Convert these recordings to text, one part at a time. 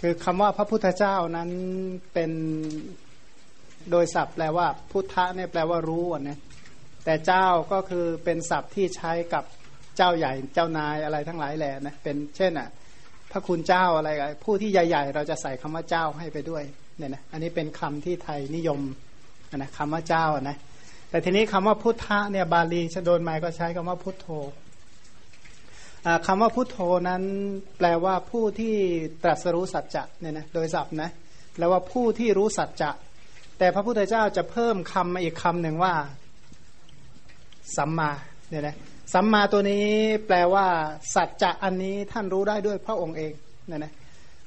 คือคำว่าพระพุทธเจ้านั้นเป็นโดยศัพท์แปลว่า พุทธะเนี่ยแปลว่ารู้นะแต่เจ้าก็คือเป็นศัพท์ที่ใช้กับเจ้าใหญ่เจ้านายอะไรทั้งหลายแหละนะเป็นเช่นอะพระคุณเจ้าอะไรผู้ที่ใหญ่ๆ เราจะใส่คำว่าเจ้าให้ไปด้วยเนี่ยนะอันนี้เป็นคำที่ไทยนิยมนะคำว่าเจ้านะแต่ทีนี้คำว่าพุทธะเนี่ยบาลีชโดนไม้ก็ใช้คำว่าพุทโธ คำว่าพุทโธนั้นแปลว่าผู้ที่ตรัสรู้สัจจะเนี่ยนะโดยศัพท์นะแปลว่าผู้ที่รู้สัจจะ แต่พระพุทธเจ้าจะเพิ่มคำมาอีกคำหนึ่งว่า สัมมาเนี่ยนะสัมมาตัวนี้แปลว่า สัจจะอันนี้ท่านรู้ได้ด้วยพระองค์เองเนี่ยนะ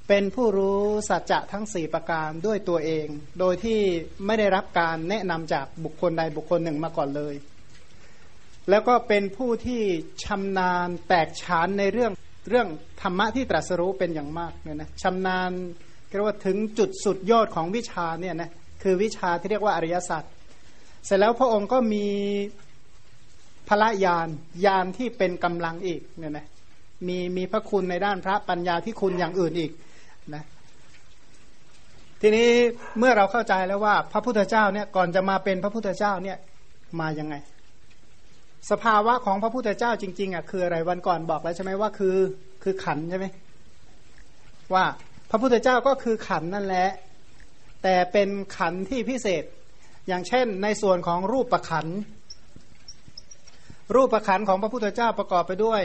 เป็นผู้รู้สัจจะทั้งสี่ประการด้วยตัวเอง โดยที่ไม่ได้รับการแนะนำจากบุคคลใดบุคคลหนึ่งมาก่อนเลย แล้วก็เป็นผู้ที่ชำนาญแตกฉานในเรื่องเรื่องธรรมะที่ตรัสรู้เป็นอย่างมากเนี่ยนะชำนาญเรียกว่าถึงจุดสุดยอดของวิชาเนี่ยนะคือวิชาที่เรียกว่าอริยสัจเสร็จแล้วพระองค์ก็มีพระญาณญาณที่เป็นกำลังอีกเนี่ยนะมีมีพระคุณในด้านพระปัญญาที่คุณอย่างอื่นอีกนะทีนี้เมื่อเราเข้าใจแล้วว่า พระพุทธเจ้าเนี่ยก่อนจะมาเป็นพระพุทธเจ้าเนี่ยมายังไง สภาวะของพระพุทธเจ้าจริงๆอะคืออะไรวันก่อนบอกแล้วใช่ไหมว่าคือคือขันใช่ไหมว่าพระพุทธเจ้าก็คือขันนั่นแหละ แต่เป็นขันที่พิเศษ อย่างเช่นในส่วนของรูปประขัน รูปประขันของพระพุทธเจ้าประกอบไปด้วย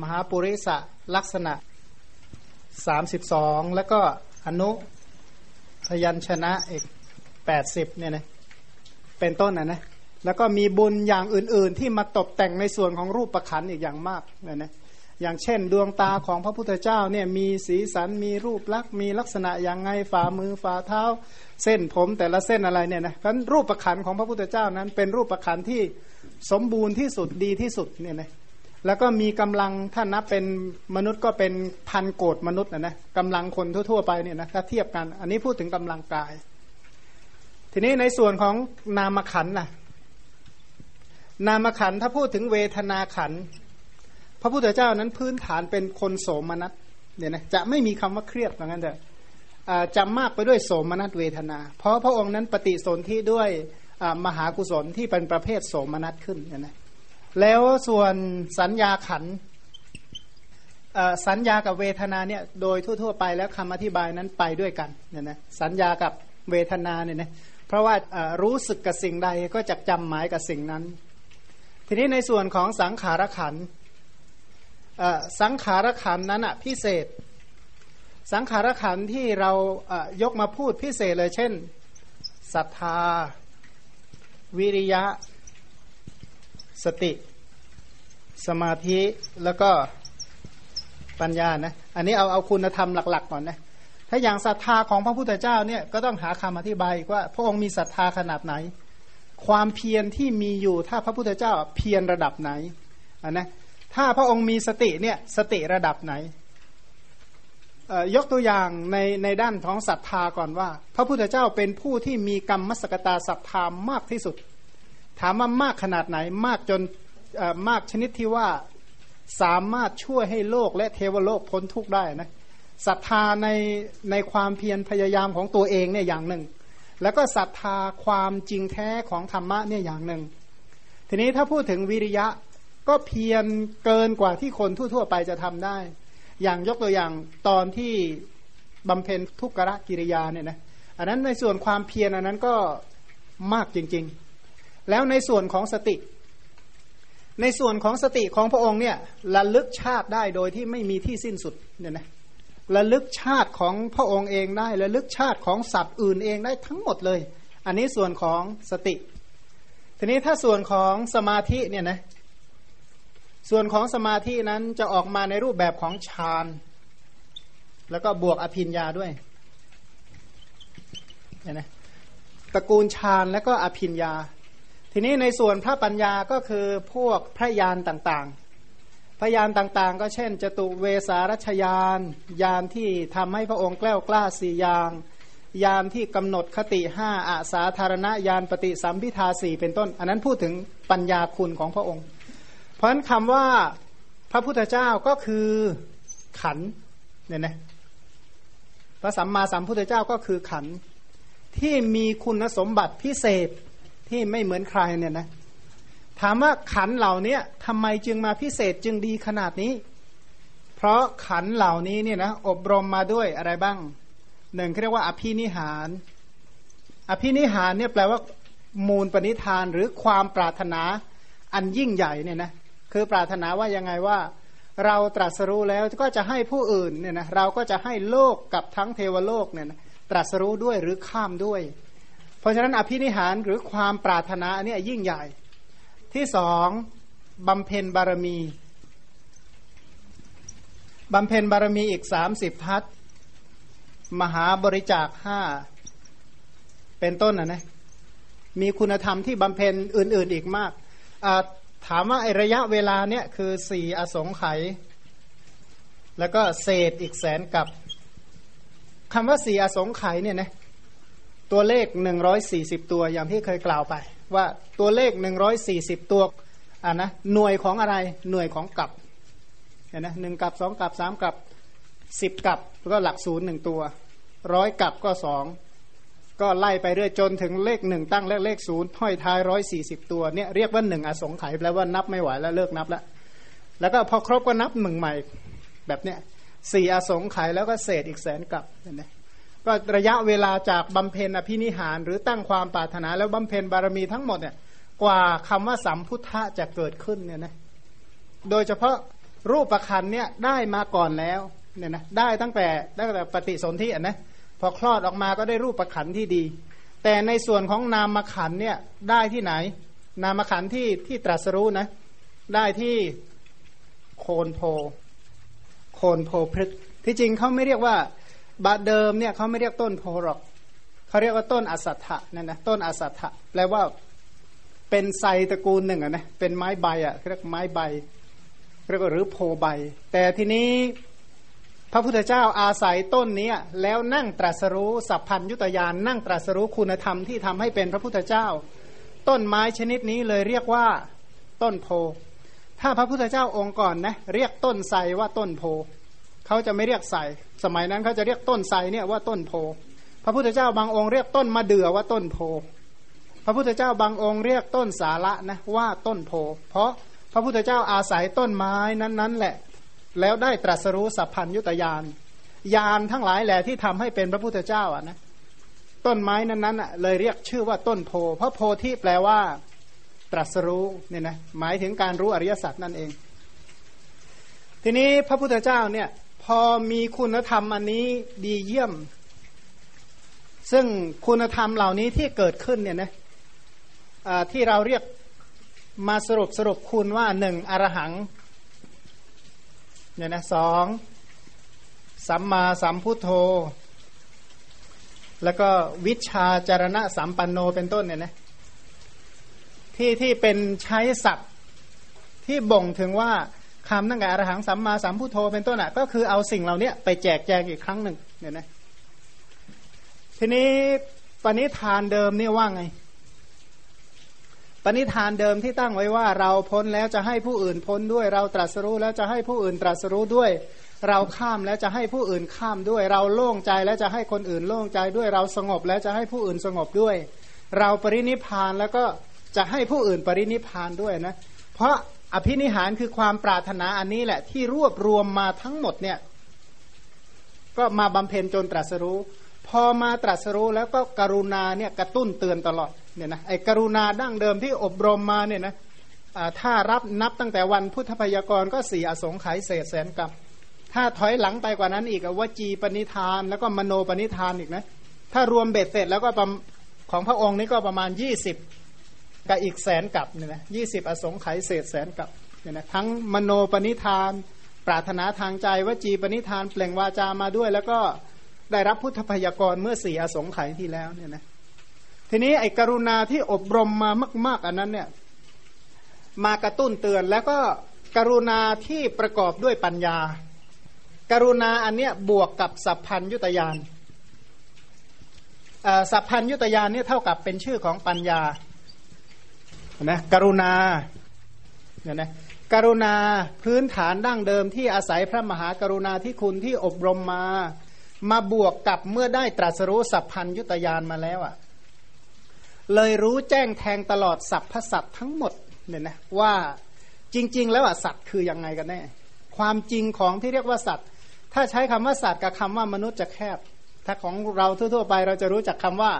มหาปุริสลักษณะสามสิบสองแล้วก็อนุพยัญชนะอีกแปดสิบเนี่ยนะเป็นต้นนะนะ แล้วก็มีบุญอย่างอื่น ๆ ที่มาตกแต่งในส่วนของรูปประคันอีกอย่างมากนี่ยนะอย่างเช่น ดวงตาของพระพุทธเจ้าเนี่ยมีสีสันมีรูปลักษณ์มีลักษณะอย่างไงฝ่ามือฝ่าเท้า เส้นผมแต่ละเส้นอะไรเนี่ยนะเพราะรูปประคันของพระพุทธเจ้านั้น เป็นรูปประคันที่สมบูรณ์ที่สุดดีที่สุดเนี่ยนะแล้วก็มีกำลังถ้านับเป็นมนุษย์ก็เป็นพันโกดมนุษย์นะนะกำลังคนทั่ว ๆ ไปเนี่ยนะถ้าเทียบกัน อันนี้พูดถึงกำลังกาย ทีนี้ในส่วนของนามขันนะ นามขันถ้าพูดถึงเวทนาขัน พระพุทธเจ้านั้นพื้นฐานเป็นคนโสมนัสเนี่ยนะจะไม่มีคำว่าเครียดเหมือนกันเถอะจะมากไปด้วยโสมนัสเวทนา เพราะพระองค์นั้นปฏิสนธิด้วยมหากุศลที่เป็นประเภทโสมนัสขึ้นเนี่ยนะแล้วส่วนสัญญาขันสัญญากับเวทนาเนี่ยโดยทั่ว ๆ ไปแล้วคำอธิบายนั้นไปด้วยกันเนี่ยนะสัญญากับเวทนาเนี่ยนะเพราะว่ารู้สึกกับสิ่งใดก็จะจำหมายกับสิ่งนั้น ทีนี้ในส่วนของสังขารขันสังขารขันนั้นอะพิเศษ สังขารขันที่เรายกมาพูดพิเศษเลย เช่นศรัทธา วิริยะ สติ สมาธิแล้วก็ปัญญานะอันนี้เอาเอาคุณธรรมหลัก ๆ ก่อนนะถ้าอย่างศรัทธาของพระพุทธเจ้าเนี่ยก็ต้องหาคำอธิบายว่าพระองค์มีศรัทธาขนาดไหน ความเพียรที่มีอยู่ถ้าพระพุทธเจ้าเพียรระดับไหนนะถ้าพระองค์มีสติเนี่ยสติระดับไหนยกตัวอย่างในในด้านของศรัทธาก่อนว่า พระพุทธเจ้าเป็นผู้ที่มีกรรมมศกตาศรัทธามากที่สุด ถามว่ามากขนาดไหนมากจนมากชนิดที่ว่าสามารถช่วยให้โลกและเทวโลกพ้นทุกข์ได้นะศรัทธาในในความเพียรพยายามของตัวเองเนี่ยอย่างหนึ่ง แล้วก็ศรัทธาความจริงแท้ของธรรมะเนี่ยอย่างหนึ่ง ทีนี้ถ้าพูดถึงวิริยะก็เพียรเกินกว่าที่คนทั่ว ๆ ไปจะทำได้ อย่างยกตัวอย่างตอนที่บำเพ็ญทุกขะกิริยาเนี่ยนะอันนั้นในส่วนความเพียรอันนั้นก็มากจริง ๆ แล้วในส่วนของสติ ในส่วนของสติของพระองค์เนี่ยระลึกชาติได้โดยที่ไม่มีที่สิ้นสุดเนี่ยนะ ระลึกชาติของพระองค์เองได้ระลึกชาติของสัตว์อื่นเองได้ทั้งหมดเลย อันนี้ส่วนของสติ ทีนี้ถ้าส่วนของสมาธิเนี่ยนะส่วนของสมาธินั้นจะออกมาในรูปแบบของฌานแล้วก็บวกอภิญญาด้วยเห็นไหมตระกูลฌานแล้วก็อภิญญา ทีนี้ในส่วนพระปัญญาก็คือพวกพระยานต่างๆ พยานต่างๆ ก็เช่นจตุเวสารัชยานยานที่ทำให้พระองค์แกล้วกล้าสี่ยางยานที่กำหนดคติห้าอาสาธารณยานปฏิสัมพิทาสี่เป็นต้น อันนั้นพูดถึงปัญญาคุณของพระองค์ เพราะฉะนั้นคำว่าพระพุทธเจ้าก็คือขันเนี่ยนะพระสัมมาสัมพุทธเจ้าก็คือขันที่มีคุณสมบัติพิเศษที่ไม่เหมือนใครเนี่ยนะ ถามว่าขันเหล่านี้ทำไมจึงมาพิเศษจึงดีขนาดนี้ เพราะขันเหล่านี้เนี่ยนะอบรมมาด้วยอะไรบ้างหนึ่งเรียกว่าอภินิหาร อภินิหารเนี่ยแปลว่ามูลปณิธานหรือความปรารถนาอันยิ่งใหญ่เนี่ยนะคือปรารถนาว่ายังไงว่า เราตรัสรู้แล้วก็จะให้ผู้อื่นเนี่ยนะเราก็จะให้โลกกับทั้งเทวโลกเนี่ยนะตรัสรู้ด้วยหรือข้ามด้วย เพราะฉะนั้นอภินิหารหรือความปรารถนาอันนี้ยิ่งใหญ่ ที่สองบำเพ็ญบารมีบำเพ็ญบารมีอีกสามสิบทัศมหาบริจาคห้าเป็นต้นนะนะมีคุณธรรมที่บำเพ็ญอื่น ๆอีกมากถามว่าระยะเวลาเนี่ยคือสี่อสงไขยแล้วก็เศษอีกแสนกับคำว่าสี่อสงไขยเนี่ยนะตัวเลขหนึ่งร้อยสี่สิบตัวอย่างที่เคยกล่าวไป ว่าตัวเลขหนึ่งร้อยสี่สิบตัวอ่านะหน่วยของอะไรหน่วยของกับเห็นนะหนึ่งกับสองกับสามกับสิบกับก็หลักศูนย์หนึ่งตัวร้อยกับก็สองก็ไล่ไปเรื่อยจนถึงเลขหนึ่งตั้งและเลขศูนย์ห้อยท้ายร้อยสี่สิบตัวเนี่ยเรียกว่าหนึ่งอสงไขยแปลว่านับไม่ไหวแล้วเลิกนับแล้วแล้วก็พอครบก็นับหนึ่งใหม่ แบบเนี้ยสี่อสงไขยแล้วก็เศษอีกแสนกับเห็นไหม ก็ระยะเวลาจากบำเพ็ญอภินิหารหรือตั้งความปรารถนาแล้วบำเพ็ญบารมีทั้งหมดเนี่ยกว่าคำว่าสัมพุทธะจะเกิดขึ้นเนี่ยนะโดยเฉพาะรูปประคันเนี่ยได้มาก่อนแล้วเนี่ยนะได้ตั้งแต่ตั้งแต่ปฏิสนธิอะนะพอคลอดออกมาก็ได้รูปประขันที่ดี แต่ในส่วนของนามขันเนี่ยได้ที่ไหน นามขันที่ที่ตรัสรู้นะได้ที่โคนโพ โคนโพพฤกที่จริงเขาไม่เรียกว่า บาเดิมเนี่ยเขาไม่เรียกต้นโพหรอกเขาเรียกว่าต้นอสัตถะนั่นนะต้นอสัตถะแปลว่าเป็นไซตระกูลหนึ่งอะนะเป็นไม้ใบอะเรียกไม้ใบเรียกว่าหรือโพใบ แต่ทีนี้พระพุทธเจ้าอาศัยต้นนี้แล้วนั่งตรัสรู้สัพพัญยุตยานนั่งตรัสรู้คุณธรรมที่ทำให้เป็นพระพุทธเจ้า ต้นไม้ชนิดนี้เลยเรียกว่าต้นโพ ถ้าพระพุทธเจ้าองค์ก่อนนะเรียกต้นไทรว่าต้นโพ เขาจะไม่เรียกไทรสมัยนั้นเขาจะเรียกต้นไทรเนี่ยว่าต้นโพ พระพุทธเจ้าบางองค์เรียกต้นมะเดื่อว่าต้นโพ พระพุทธเจ้าบางองค์เรียกต้นสาระนะว่าต้นโพ เพราะพระพุทธเจ้าอาศัยต้นไม้นั้นๆแหละ แล้วได้ตรัสรู้สัพพัญยุตยานยานทั้งหลายแหละที่ทำให้เป็นพระพุทธเจ้าอะนะต้นไม้นั้นๆเลยเรียกชื่อว่าต้นโพ เพราะโพที่แปลว่า ตรัสรู้เนี่ยนะหมายถึงการรู้อริยสัจนั่นเอง ทีนี้พระพุทธเจ้าเนี่ย พอมีคุณธรรมอันนี้ดีเยี่ยม ซึ่งคุณธรรมเหล่านี้ที่เกิดขึ้นเนี่ยนะที่เราเรียกมาสรุปสรุปคุณว่าหนึ่งอรหังเนี่ยนะสองสัมมาสัมพุทโธ แล้วก็วิชาจารณะสัมปันโนเป็นต้นเนี่ยนะที่ที่เป็นใช้ศัพท์ที่บ่งถึงว่า คำตั้งแต่อรหังสัมมาสัมพุทโธเป็นต้นอะก็คือเอาสิ่งเหล่านี้ไปแจกแจงอีกครั้งหนึ่งเนี่ยนะทีนี้ปณิธานเดิมนี่ว่าไง ปณิธานเดิมที่ตั้งไว้ว่า เราพ้นแล้วจะให้ผู้อื่นพ้นด้วย เราตรัสรู้แล้วจะให้ผู้อื่นตรัสรู้ด้วย เราข้ามแล้วจะให้ผู้อื่นข้ามด้วย เราโล่งใจแล้วจะให้คนอื่นโล่งใจด้วย เราสงบแล้วจะให้ผู้อื่นสงบด้วย เราปรินิพานแล้วก็จะให้ผู้อื่นปรินิพานด้วยนะ เพราะ อภินิหารคือความปรารถนาอันนี้แหละ ที่รวบรวมมาทั้งหมดเนี่ย ก็มาบำเพ็ญจนตรัสรู้ พอมาตรัสรู้แล้วก็กรุณาเนี่ยกระตุ้นเตือนตลอดเนี่ยนะไอ้กรุณาดั้งเดิมที่อบรมมาเนี่ยนะถ้ารับนับตั้งแต่วันพุทธพยากรก็สี่อสงไขยเศษแสนกับ ถ้าถอยหลังไปกว่านั้นอีกวจีปณิธานแล้วก็มโนปณิธานอีกนะถ้ารวมเบ็ดเสร็จแล้วก็ของพระองค์นี้ก็ประมาณยี่สิบ กับอีกแสนกับเนี่ยนะยี่สิบอสงไขยเศษแสนกับเนี่ยนะทั้งมโนปณิธาน ปรารถนาทางใจวจีปณิธานเปล่งวาจามาด้วย แล้วก็ได้รับพุทธพยากรเมื่อสี่อสงไขยที่แล้วเนี่ยนะทีนี้ไอ้กรุณาที่อบรมมามาก ๆ อันนั้นเนี่ยมากระตุ้นเตือนแล้วก็กรุณาที่ประกอบด้วยปัญญา กรุณาอันเนี้ยบวกกับสัพพัญยุตยานสัพพัญยุตยานเนี่ยเท่ากับเป็นชื่อของปัญญา นะกรุณาเนี่ยนะกรุณาพื้นฐานดั้งเดิมที่อาศัยพระมหากรุณาที่คุณที่อบรมมา มาบวกกับเมื่อได้ตรัสรู้สัพพัญยุตยานมาแล้วอะ่ะ เลยรู้แจ้งแทงตลอดสัพพสัตทั้งหมดเนี่ยนะว่าจริง ๆ แล้วอะสัตว์คือยังไงกันแน่ ความจริงของที่เรียกว่าสัตว์ ถ้าใช้คำว่าสัตว์กับคำว่ามนุษย์จะแคบ ถ้าของเราทั่ว ๆ ไปเราจะรู้จักคำว่า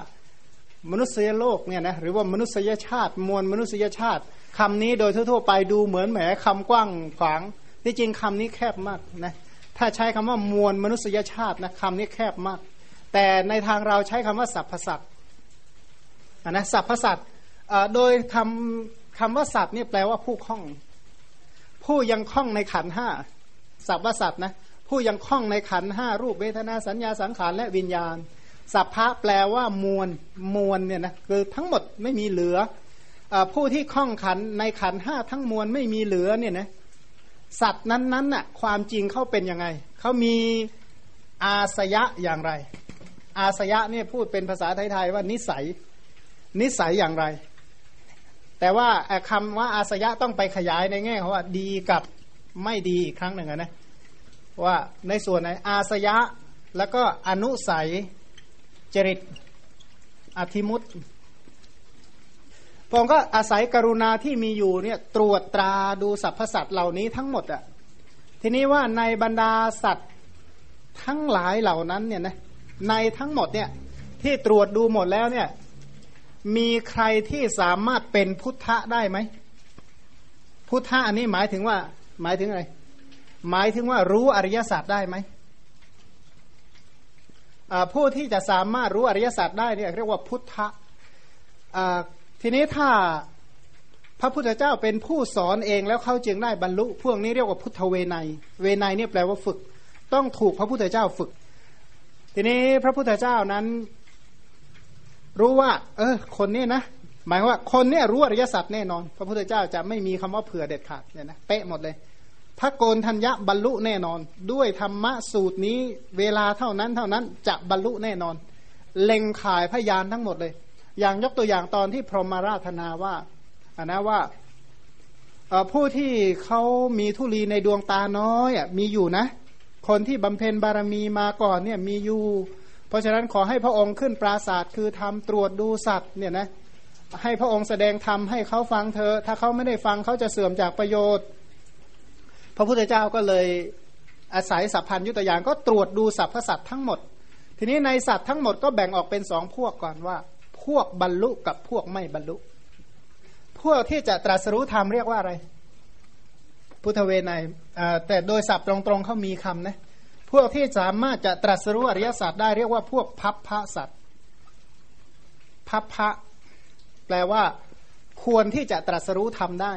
มนุษยโลกเนี่ยนะหรือว่ามนุษยชาติมวลมนุษยชาติคำนี้โดยทั่วๆไปดูเหมือนแหมคำกว้างขวางที่จริงคำนี้แคบมากนะถ้าใช้คำว่ามวลมนุษยชาตินะคำนี้แคบมาก แต่ในทางเราใช้คำว่าสัพพสัตนะสัพพสัตโดยคำคำว่าสัตว์นี่แปลว่าผู้คล่อง ผู้ยังคล่องในขันห้าสัพพสัตนะผู้ยังคล่องในขันห้ารูปเวทนาสัญญาสังขารและวิญญาณ สัพพะแปลว่ามวลมวลเนี่ยนะคือทั้งหมดไม่มีเหลืออผู้ที่คล้องขันในขันห้าทั้งมวลไม่มีเหลือเนี่ยนะสัตว์นั้นๆน่ะความจริงเขาเป็นยังไงเขามีอาสยะอย่างไร อาสยะเนี่ยพูดเป็นภาษาไทยๆว่านิสัย นิสัยอย่างไร แต่ว่าคำว่าอาสยะต้องไปขยายในแง่ของว่าดีกับไม่ดีอีกครั้งหนึ่งนะว่าในส่วนไหนอาสยะแล้วก็อนุสัย จริตอธิมุตพระองค์ก็อาศัยกรุณาที่มีอยู่เนี่ยตรวจตราดูสรรพสัตว์เหล่านี้ทั้งหมดอะทีนี้ว่าในบรรดาสัตว์ทั้งหลายเหล่านั้นเนี่ยนะในทั้งหมดเนี่ยที่ตรวจดูหมดแล้วเนี่ยมีใครที่สามารถเป็นพุทธะได้ไหม พุทธะอันนี้หมายถึงว่า หมายถึงอะไร หมายถึงว่ารู้อริยสัจได้ไหม ผู้ที่จะสามารถรู้อริยสัจได้เนี่ยเรียกว่าพุทธะทีนี้ถ้าพระพุทธเจ้าเป็นผู้สอนเองแล้วเขาจึงได้บรรลุ พวกนี้เรียกว่าพุทธเวไนเวไนเนี่ยแปลว่าฝึก ต้องถูกพระพุทธเจ้าฝึก ทีนี้พระพุทธเจ้านั้น รู้ว่า เออ คนนี้นะหมายว่าคนนี้รู้อริยสัจแน่นอน พระพุทธเจ้าจะไม่มีคำว่าเผื่อเด็ดขาดเนี่ยนะเป๊ะหมดเลย พระโกนทัญญะบรรลุแน่นอน ด้วยธรรมะสูตรนี้เวลาเท่านั้นเท่านั้นจะบรรลุแน่นอน เล็งขายพยานทั้งหมดเลย อย่างยกตัวอย่างตอนที่พรหมาราธนาว่าอันนะว่าผู้ที่เขามีทุลีในดวงตาน้อยมีอยู่นะ คนที่บำเพ็ญบารมีมาก่อนเนี่ยมีอยู่ เพราะฉะนั้นขอให้พระองค์ขึ้นปราศาสตร์คือทำตรวจดูสัตว์เนี่ยนะให้พระองค์แสดงธรรมให้เขาฟังเธอ ถ้าเขาไม่ได้ฟังเขาจะเสื่อมจากประโยชน์ พระพุทธเจ้าก็เลยอาศัยสัพพัญยุตยานก็ตรวจดูสรรพสัตว์ทั้งหมด ทีนี้ในสัตว์ทั้งหมดก็แบ่งออกเป็นสองพวกก่อนว่า พวกบรรลุกับพวกไม่บรรลุ พวกที่จะตรัสรู้ธรรมเรียกว่าอะไร พุทธเวไนแต่โดยศัพท์ตรงๆเขามีคำนะพวกที่สามารถจะตรัสรู้อริยสัจได้เรียกว่าพวกพัพพะสัตว์พัพพะแปลว่า ควรที่จะตรัสรู้ธรรมได้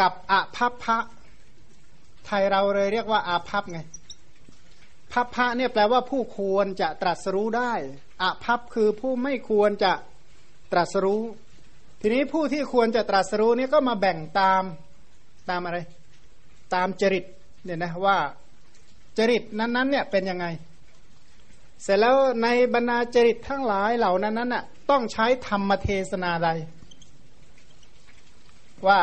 กับอภัพพะ ไทยเราเลยเรียกว่าอาภัพไงพัพพะเนี่ยแปลว่าผู้ควรจะตรัสรู้ได้อาภัพคือผู้ไม่ควรจะตรัสรู้ ทีนี้ผู้ที่ควรจะตรัสรู้เนี่ยก็มาแบ่งตามตามอะไร ตามจริตเนี่ยนะว่าจริตนั้นๆเนี่ยเป็นยังไง เสร็จแล้วในบรรณาจริตทั้งหลายเหล่านั้นน่ะต้องใช้ธรรมเทศนาใดว่า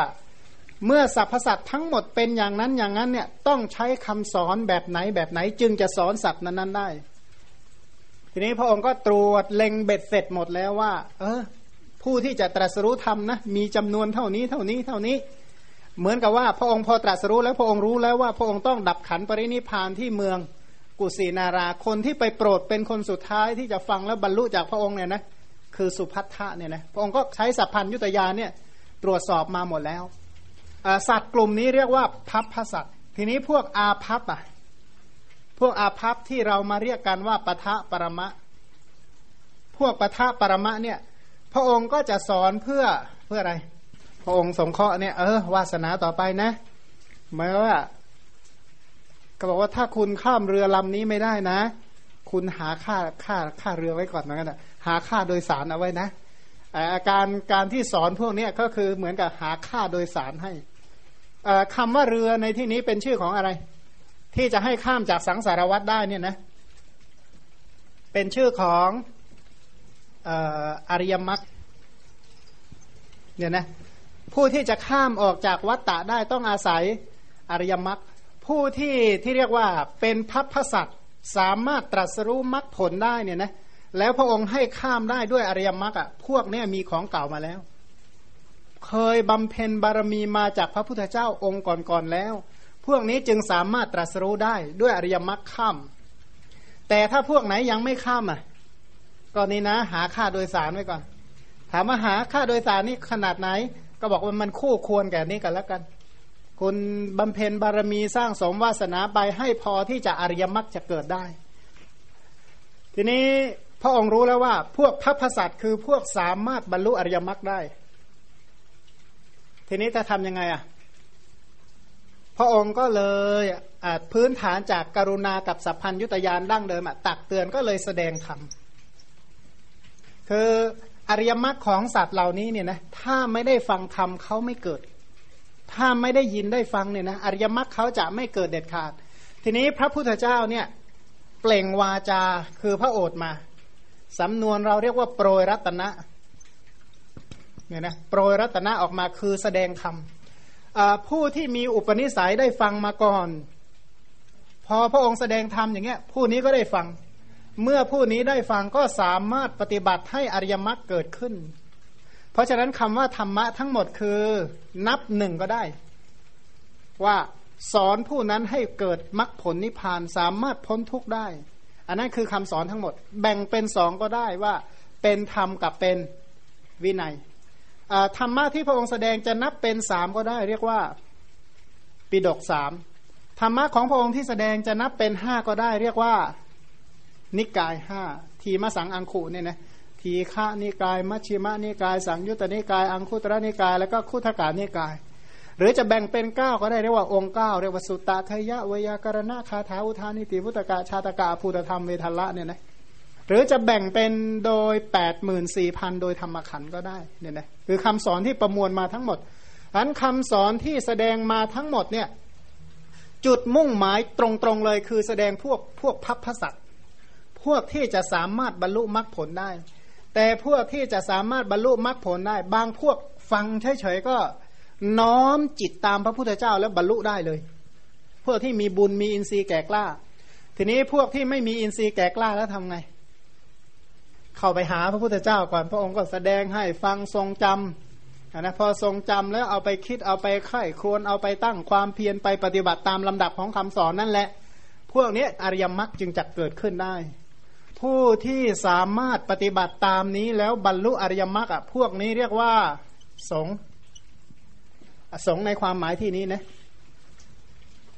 เมื่อสรรพสัตว์ทั้งหมดเป็นอย่างนั้นอย่างนั้นเนี่ยต้องใช้คำสอนแบบไหนแบบไหน จึงจะสอนสัตว์นั้นๆได้ ทีนี้พระองค์ก็ตรวจเล็งเบ็ดเสร็จหมดแล้วว่า เออ ผู้ที่จะตรัสรู้ธรรมนะมีจำนวนเท่านี้เท่านี้เท่านี้ เหมือนกับว่าพระองค์พอตรัสรู้แล้วพระองค์รู้แล้วว่า พระองค์ต้องดับขันปรินิพานที่เมืองกุสินาราคนที่ไปโปรดเป็นคนสุดท้ายที่จะฟังแล้วบรรลุจากพระองค์เนี่ยนะคือสุพัทธะเนี่ยนะพระองค์ก็ใช้สัพพัญยุตยาเนี่ยตรวจสอบมาหมดแล้ว สัตว์กลุ่มนี้เรียกว่าพัพพสัตว์ทีนี้พวกอาพัพอะพวกอาพัพที่เรามาเรียกกันว่าปะทะปรมะ พวกปะทะปรมะเนี่ย พระองค์ก็จะสอนเพื่อเพื่ออะไร พระองค์สงเคราะห์เนี่ยเออวาสนาต่อไปนะหมายว่าก็บอกว่าถ้าคุณข้ามเรือลำนี้ไม่ได้นะ คุณหาค่าค่าค่าเรือไว้ก่อนเหมือนกันหาค่าโดยสารเอาไว้นะอาการการที่สอนพวกนี้ก็คือเหมือนกับหาค่าโดยสารให้ คำว่าเรือในที่นี้เป็นชื่อของอะไร ที่จะให้ข้ามจากสังสารวัตรได้เนี่ยนะเป็นชื่อของอริยมรรคเนี่ยนะผู้ที่จะข้ามออกจากวัฏฏะได้ต้องอาศัยอริยมรรคผู้ที่ที่เรียกว่าเป็นพัพพสัตสามารถตรัสรู้มรรคผลได้เนี่ยนะแล้วพระองค์ให้ข้ามได้ด้วยอริยมรรคอะพวกนี้มีของเก่ามาแล้ว เคยบำเพ็ญบารมีมาจากพระพุทธเจ้าองค์ก่อนๆแล้ว พวกนี้จึงสามารถตรัสรู้ได้ด้วยอริยมรรคข้าม แต่ถ้าพวกไหนยังไม่ข้ามอะก็นี่นะ หาค่าโดยสารไว้ก่อน ถามว่าหาค่าโดยสารนี่ขนาดไหน ก็บอกว่ามันคู่ควรแก่นี้กันแล้วกัน คุณบำเพ็ญบารมีสร้างสมวาสนาไปให้พอที่จะอริยมรรคจะเกิดได้ ทีนี้พระองค์รู้แล้วว่า พวกพัพสัตคือพวกสามารถบรรลุอริยมรรคได้ ทีนี้จะทำยังไงอะพระองค์ก็เลยพื้นฐานจากกรุณากับสัพพัญยุตยานดั้งเดิมตักเตือนก็เลยแสดงธรรมคืออริยมรรคของสัตว์เหล่านี้เนี่ยนะถ้าไม่ได้ฟังธรรมเขาไม่เกิด ถ้าไม่ได้ยินได้ฟังเนี่ยนะอริยมรรคเขาจะไม่เกิดเด็ดขาด ทีนี้พระพุทธเจ้าเนี่ยเปล่งวาจาคือพระโอษมาสำนวนเราเรียกว่าโปรยรัตนะ เนี่ยนะโปรยรัตนะออกมาคือแสดงธรรมผู้ที่มีอุปนิสัยได้ฟังมาก่อน พอพระองค์แสดงธรรมอย่างเงี้ยผู้นี้ก็ได้ฟัง เมื่อผู้นี้ได้ฟังก็สามารถปฏิบัติให้อริยมรรคเกิดขึ้น เพราะฉะนั้นคำว่าธรรมะทั้งหมดคือนับหนึ่งก็ได้ ว่าสอนผู้นั้นให้เกิดมรรคผลนิพพานสามารถพ้นทุกข์ได้ อันนั้นคือคำสอนทั้งหมด แบ่งเป็นสองก็ได้ว่าเป็นธรรมกับเป็นวินัย ธรรมะที่พระองค์แสดงจะนับเป็นสามก็ได้ เรียกว่าปิดกสามธรรมะของพระองค์ที่แสดงจะนับเป็นห้าก็ได้ เรียกว่านิกายห้าทีมสังอังคุเนี่ยนะทีฆะนิกาย มัชชิมะนิกาย สังยุตตนิกาย อังคุตระนิกาย แล้วก็คุถกานิกาย หรือจะแบ่งเป็นเก้าก็ได้เรียกว่าองค์เก้าเรียกว่าสุตตะทยะวยากรณะคาถาอุทานิติพุตกะชาตกะภูตธรรมเวทัลละเนี่ยนะ หรือจะแบ่งเป็นโดยแปดหมื่นสี่พันโดยธรรมขันก็ได้เนี่ยนะคือคำสอนที่ประมวลมาทั้งหมดอันคำสอนที่แสดงมาทั้งหมดเนี่ยจุดมุ่งหมายตรงๆเลย คือแสดงพวกพวกพัพพสัตพวกที่จะสามารถบรรลุมรรคผลได้ แต่พวกที่จะสามารถบรรลุมรรคผลได้ บางพวกฟังเฉยๆก็น้อมจิตตามพระพุทธเจ้าแล้วบรรลุได้เลย พวกที่มีบุญมีอินทรีย์แก่กล้า ทีนี้พวกที่ไม่มีอินทรีย์แก่กล้าแล้วทำไง เข้าไปหาพระพุทธเจ้าก่อน พระองค์ก็แสดงให้ฟังทรงจำนะพอทรงจำแล้วเอาไปคิดเอาไปไข้ครวนเอาไปตั้งความเพียรไปปฏิบัติตามลำดับของคำสอนนั่นแหละ พวกนี้อริยมรรคจึงจะเกิดขึ้นได้ ผู้ที่สามารถปฏิบัติตามนี้แล้วบรรลุอริยมรรคอะพวกนี้เรียกว่าสงสงในความหมายที่นี้นะ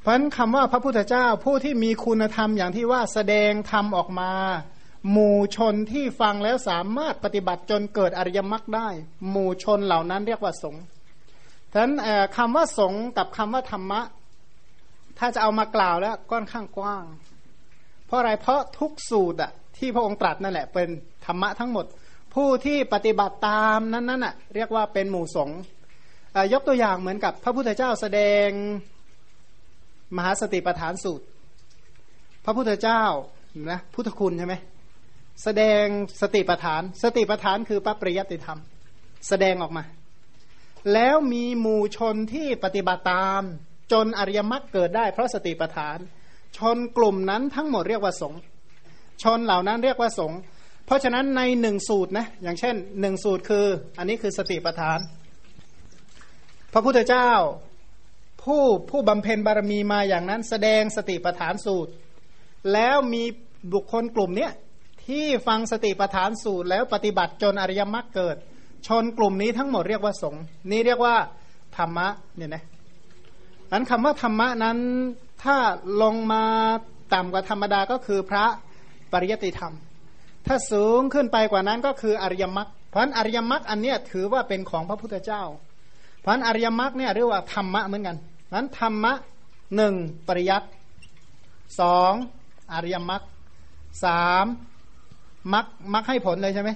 เพราะคำว่าพระพุทธเจ้าผู้ที่มีคุณธรรมอย่างที่ว่าแสดงธรรมออกมา หมู่ชนที่ฟังแล้วสามารถปฏิบัติจนเกิดอริยมรรคได้ หมู่ชนเหล่านั้นเรียกว่าสงฉะนั้นคำว่าสงกับคำว่าธรรมะ ถ้าจะเอามากล่าวแล้วก้อนข้างกว้าง เพราะอะไรเพราะทุกสูตรอะที่พระองค์ตรัสนั่นแหละเป็นธรรมะทั้งหมด ผู้ที่ปฏิบัติตามนั้นนั่นอะเรียกว่าเป็นหมู่สงฆ์ยกตัวอย่างเหมือนกับพระพุทธเจ้าแสดงมหาสติปัฏฐานสูตร พระพุทธเจ้านะพุทธคุณใช่ไหม แสดงสติปัฏฐาน สติปัฏฐานคือพระปริยติธรรม แสดงออกมา แล้วมีหมู่ชนที่ปฏิบัติตาม จนอริยมรรคเกิดได้เพราะสติปัฏฐาน ชนกลุ่มนั้นทั้งหมดเรียกว่าสงชนเหล่านั้นเรียกว่าสงเพราะฉะนั้นในหนึ่งสูตรนะอย่างเช่นหนึ่งสูตรคือ อันนี้คือสติปัฏฐาน พระพุทธเจ้า ผู้ผู้บำเพ็ญบารมีมาอย่างนั้น แสดงสติปัฏฐานสูตร แล้วมีบุคคลกลุ่มเนี้ย ที่ฟังสติปัฏฐานสูตรแล้วปฏิบัติจนอริยมรรคเกิด ชนกลุ่มนี้ทั้งหมดเรียกว่าสงฆ์นี่เรียกว่าธรรมะเนี่ยนะนั้นคำว่าธรรมะนั้นถ้าลงมาต่ำกว่าธรรมดาก็คือพระปริยติธรรม ถ้าสูงขึ้นไปกว่านั้นก็คืออริยมรรคเพราะอริยมรรคอันเนี้ยถือว่าเป็นของพระพุทธเจ้า เพราะอริยมรรคเนี่ยเรียกว่าธรรมะเหมือนกันนั้นธรรมะหนึ่งปริยัติสองอริยมรรคสาม มรรคมรรคให้ผลเลยใช่ไหม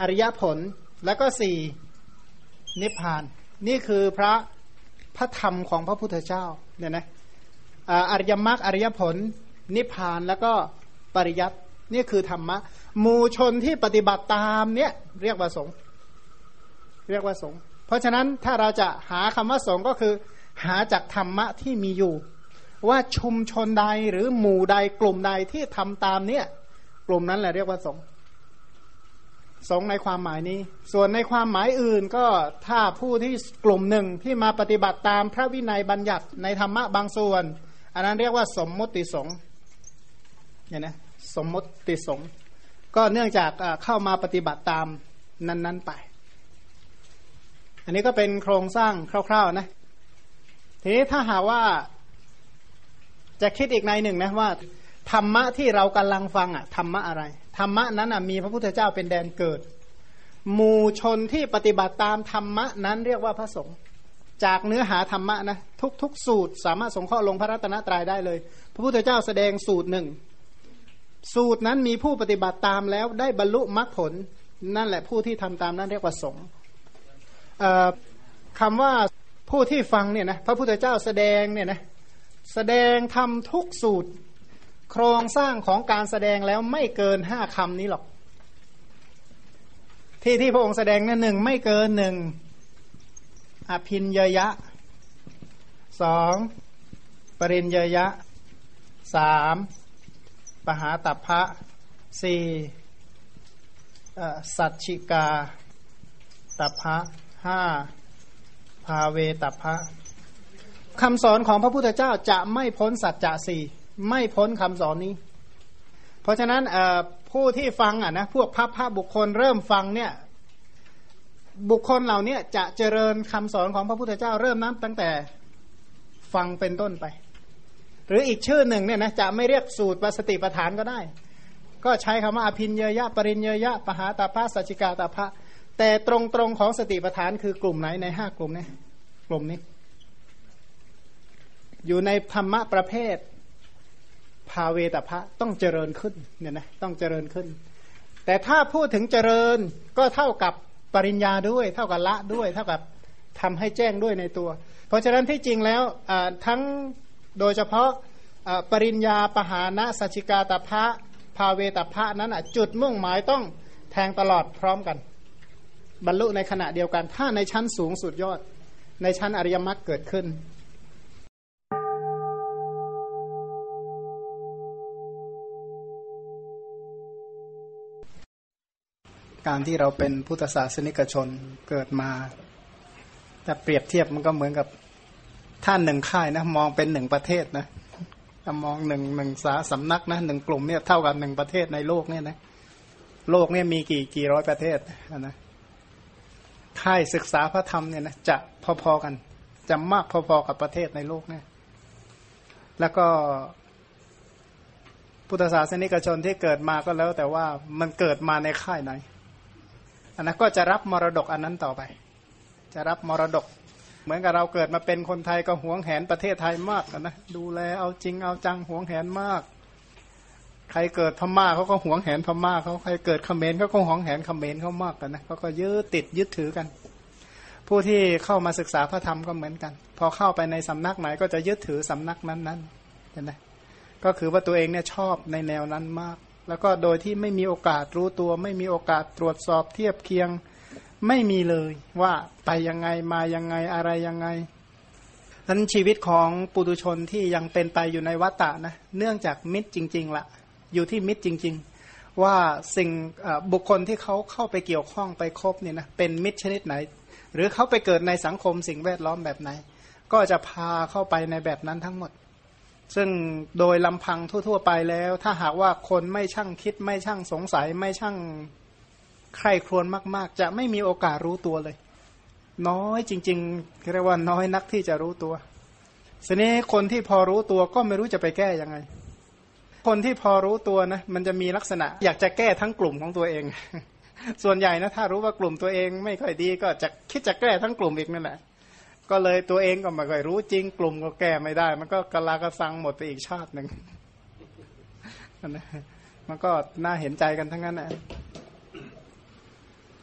อริยผลแล้วก็สี่นิพพาน นี่คือพระพระธรรมของพระพุทธเจ้าเนี่ยนะอริยมรรคอริยผล นิพพานแล้วก็ปริยัตินี่คือธรรมะมูชนที่ปฏิบัติตามเนี่ยเรียกว่าสงเรียกว่าสงเพราะฉะนั้นถ้าเราจะหาคำว่าสงก็คือ หาจากธรรมะที่มีอยู่ ว่าชุมชนใดหรือหมู่ใดกลุ่มใดที่ทำตามเนี่ย กลุ่มนั้นแหละเรียกว่าสงสงในความหมายนี้ ส่วนในความหมายอื่นก็ถ้าผู้ที่กลุ่มหนึ่งที่มาปฏิบัติตามพระวินัยบัญญัติในธรรมะบางส่วน อันนั้นเรียกว่าสมมติสงเนี่ยนะสมมติสงก็เนื่องจากเข้ามาปฏิบัติตามนั้น ๆไป อันนี้ก็เป็นโครงสร้างคร่าวๆนะทีนี้ถ้าหาว่าจะคิดอีกในหนึ่งนะว่า ธรรมะที่เรากำลังฟังอะธรรมะอะไรธรรมะนั้นอะมีพระพุทธเจ้าเป็นแดนเกิด หมู่ชนที่ปฏิบัติตามธรรมะนั้นเรียกว่าพระสงฆ์จากเนื้อหาธรรมะนะทุกๆ สูตรสามารถสงเคราะห์ลงพระรัตนตรัยได้เลย พระพุทธเจ้าแสดงสูตรหนึ่งสูตรนั้นมีผู้ปฏิบัติตามแล้วได้บรรลุมรรคผล นั่นแหละผู้ที่ทำตามนั้นเรียกว่าสงฆ์คำว่าผู้ที่ฟังเนี่ยนะพระพุทธเจ้าแสดงเนี่ยนะแสดงทำทุกสูตร โครงสร้างของการแสดงแล้วไม่เกินห้าคำนี้หรอก ที่ที่พระองค์แสดงนั่นหนึ่งไม่เกินหนึ่งอภินยยะสองปริญยยะสามปหาตัพพะสี่สัจฉิกาตัพพะห้าภาเวตัพพะคำสอนของพระพุทธเจ้าจะไม่พ้นสัจจะสี่ ไม่พ้นคำสอนนี้ เพราะฉะนั้นผู้ที่ฟังอะนะพวกพระพระบุคคลเริ่มฟังเนี่ยบุคคลเหล่านี้จะเจริญคำสอนของพระพุทธเจ้าเริ่มนั้นตั้งแต่ฟังเป็นต้นไป หรืออีกชื่อหนึ่งเนี่ยนะจะไม่เรียกสูตรปสติปฐานก็ได้ ก็ใช้คำว่าอภินเยยะ ปริญเยยะ ปหาตาภาสัจิกาตาภะแต่ตรงตรงของสติปฐานคือกลุ่มไหนในห้ากลุ่มเนี้กลุ่มนี้ อยู่ในธรรมะประเภท ภาเวตพะต้องเจริญขึ้นเนี่ยนะต้องเจริญขึ้น แต่ถ้าพูดถึงเจริญก็เท่ากับปริญญาด้วย เท่ากับละด้วย เท่ากับทำให้แจ้งด้วยในตัว เพราะฉะนั้นที่จริงแล้วทั้งโดยเฉพาะปริญญาปหานะสัชิกาตพะภาเวตพะนั้นจุดมุ่งหมายต้องแทงตลอดพร้อมกัน บรรลุในขณะเดียวกัน ถ้าในชั้นสูงสุดยอด ในชั้นอริยมรรคเกิดขึ้น การที่เราเป็นพุทธศาสนิกชนเกิดมาถ้าเปรียบเทียบมันก็เหมือนกับท่านหนึ่งค่ายนะ มองเป็นหนึ่งประเทศนะถ้ามองหนึ่งหนึ่งสาสำนักนะหนึ่งกลุ่มเนี่ยเท่ากับหนึ่งประเทศในโลกเนี่ยนะโลกเนี่ยมีกี่กี่ร้อยประเทศนะค่ายศึกษาพระธรรมเนี่ยนะจะพอๆกัน จะมากพอๆกับประเทศในโลกเนี่ย แล้วก็พุทธศาสนิกชนที่เกิดมาก็แล้วแต่ว่ามันเกิดมาในค่ายไหน อันนั้นก็จะรับมรดกอันนั้นต่อไป จะรับมรดก เหมือนกับเราเกิดมาเป็นคนไทยก็หวงแหนประเทศไทยมากนะดูแลเอาจริงเอาจังหวงแหนมาก ใครเกิดพม่าเขาก็หวงแหนพม่าเขาใครเกิดเขมรเขาก็หวงแหนเขมรเขามากกันนะเขาก็ยึดติดยึดถือกัน ผู้ที่เข้ามาศึกษาพระธรรมก็เหมือนกัน พอเข้าไปในสำนักไหนก็จะยึดถือสำนักนั้นๆเห็นไหมก็คือว่าตัวเองเนี่ยชอบในแนวนั้นมาก แล้วก็โดยที่ไม่มีโอกาสรู้ตัว ไม่มีโอกาสตรวจสอบเทียบเคียงไม่มีเลยว่าไปยังไงมายังไงอะไรยังไงนั้นชีวิตของปุถุชนที่ยังเป็นไปอยู่ในวัฏฏะนะเนื่องจากมิตรจริง ๆละ่ะ อยู่ที่มิตรจริง ๆ ว่าสิ่งบุคคลที่เขาเข้าไปเกี่ยวข้องไปคบเนี่ยนะเป็นมิตรชนิดไหน หรือเขาไปเกิดในสังคมสิ่งแวดล้อมแบบไหน ก็จะพาเข้าไปในแบบนั้นทั้งหมด ซึ่งโดยลำพังทั่ว ๆ ไปแล้ว ถ้าหากว่าคนไม่ช่างคิด ไม่ช่างสงสัย ไม่ช่างใครครวญมาก ๆ จะไม่มีโอกาสรู้ตัวเลย น้อยจริงๆเรียกว่าน้อยนักที่จะรู้ตัวทีนี้คนที่พอรู้ตัวก็ไม่รู้จะไปแก้ยังไง คนที่พอรู้ตัวนะมันจะมีลักษณะ อยากจะแก้ทั้งกลุ่มของตัวเอง ส่วนใหญ่นะถ้ารู้ว่ากลุ่มตัวเอง ไม่ค่อยดีก็จะคิดจะแก้ทั้งกลุ่มอีกนั่นแหละ ก็เลยตัวเองก็ไม่ค่อยรู้จริง กลุ่มก็แก้ไม่ได้ มันก็กะลากระสังหมดไปอีกชาติหนึ่งมันก็น่าเห็นใจกันทั้งนั้นแหละ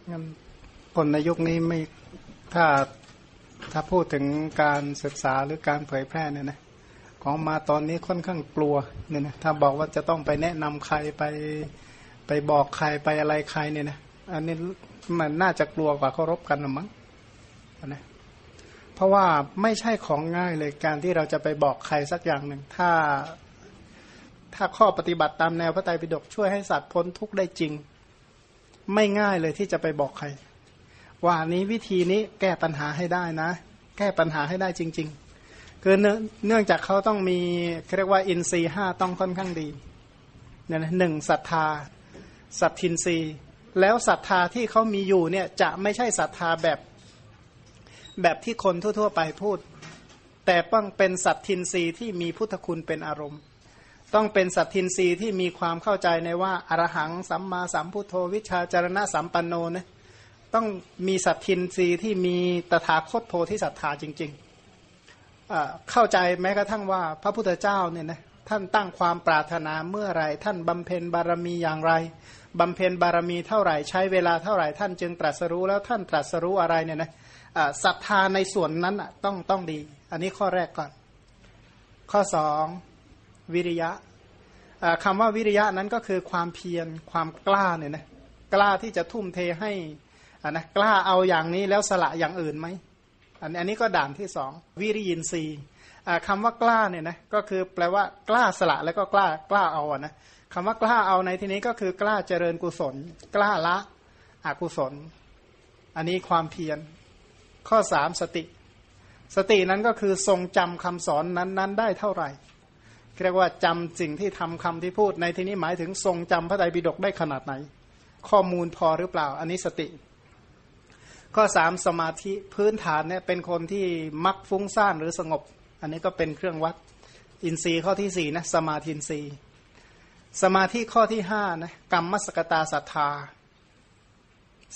งั้นคนในยุคนี้ไม่ถ้าถ้าพูดถึงการศึกษาหรือการเผยแพร่เนี่ยนะของมาตอนนี้ค่อนข้างกลัวเนี่ยนะถ้าบอกว่าจะต้องไปแนะนำใครไปไปบอกใครไปอะไรใครเนี่ยนะอันนี้มันน่าจะกลัวกว่าเคารพกันหรือมั้งนะ เพราะว่าไม่ใช่ของง่ายเลยการที่เราจะไปบอกใครสักอย่างหนึ่ง ถ้าถ้าข้อปฏิบัติตามแนวพระไตรปิฎกช่วยให้สัตว์พ้นทุกข์ได้จริง ไม่ง่ายเลยที่จะไปบอกใคร ว่านี้วิธีนี้แก้ปัญหาให้ได้นะ แก้ปัญหาให้ได้จริง ๆ คือเนื่องจากเขาต้องมีเรียกว่าอินทรีห้าต้องค่อนข้างดีเนี่ยนะหนึ่งศรัทธาสัตทินรีแล้วศรัทธาที่เขามีอยู่เนี่ยจะไม่ใช่ศรัทธาแบบ แบบที่คนทั่ว ๆ ไปพูด แต่ต้องเป็นสัตทินรีที่มีพุทธคุณเป็นอารมณ์ ต้องเป็นสัตทินรีที่มีความเข้าใจในว่าอรหังสัมมาสัมพุทโธวิชาจารณะสัมปันโนนะต้องมีสัตทินรีที่มีตถาคตโพธิศรัทธาจริงๆเข้าใจแม้กระทั่งว่าพระพุทธเจ้าเนี่ยนะท่านตั้งความปรารถนาเมื่อไรท่านบำเพ็ญบารมีอย่างไรบำเพ็ญบารมีเท่าไหร่ใช้เวลาเท่าไหร่ท่านจึงตรัสรู้แล้วท่านตรัสรู้อะไรเนี่ยนะ ศรัทธาในส่วนนั้นต้องต้องดี อันนี้ข้อแรกก่อน ข้อสองวิริยะคำว่าวิริยะนั้นก็คือความเพียรความกล้าเนี่ยนะกล้าที่จะทุ่มเทให้นะกล้าเอาอย่างนี้แล้วสละอย่างอื่นไหมอันอันนี้ก็ด่านที่สองวิริยินทรีย์คำว่ากล้าเนี่ยนะก็คือแปลว่ากล้าสละแล้วก็กล้ากล้าเอาอะนะคำว่ากล้าเอาในที่นี้ก็คือกล้าเจริญกุศล กล้าละอกุศล อันนี้ความเพียร ข้อสามสติ สตินั้นก็คือทรงจำคำสอนนั้นๆ ได้เท่าไหร่เรียกว่าจำสิ่งที่ทำคำที่พูดในที่นี้หมายถึงทรงจำพระไตรปิฎกได้ขนาดไหน ข้อมูลพอหรือเปล่า อันนี้สติ ข้อสามสมาธิพื้นฐานเนี่ยเป็นคนที่มักฟุ้งซ่านหรือสงบ อันนี้ก็เป็นเครื่องวัด อินทรีย์ข้อที่สี่นะสมาธินทรีย์สมาธิข้อที่ห้านะกรรมมสกตาศรัทธา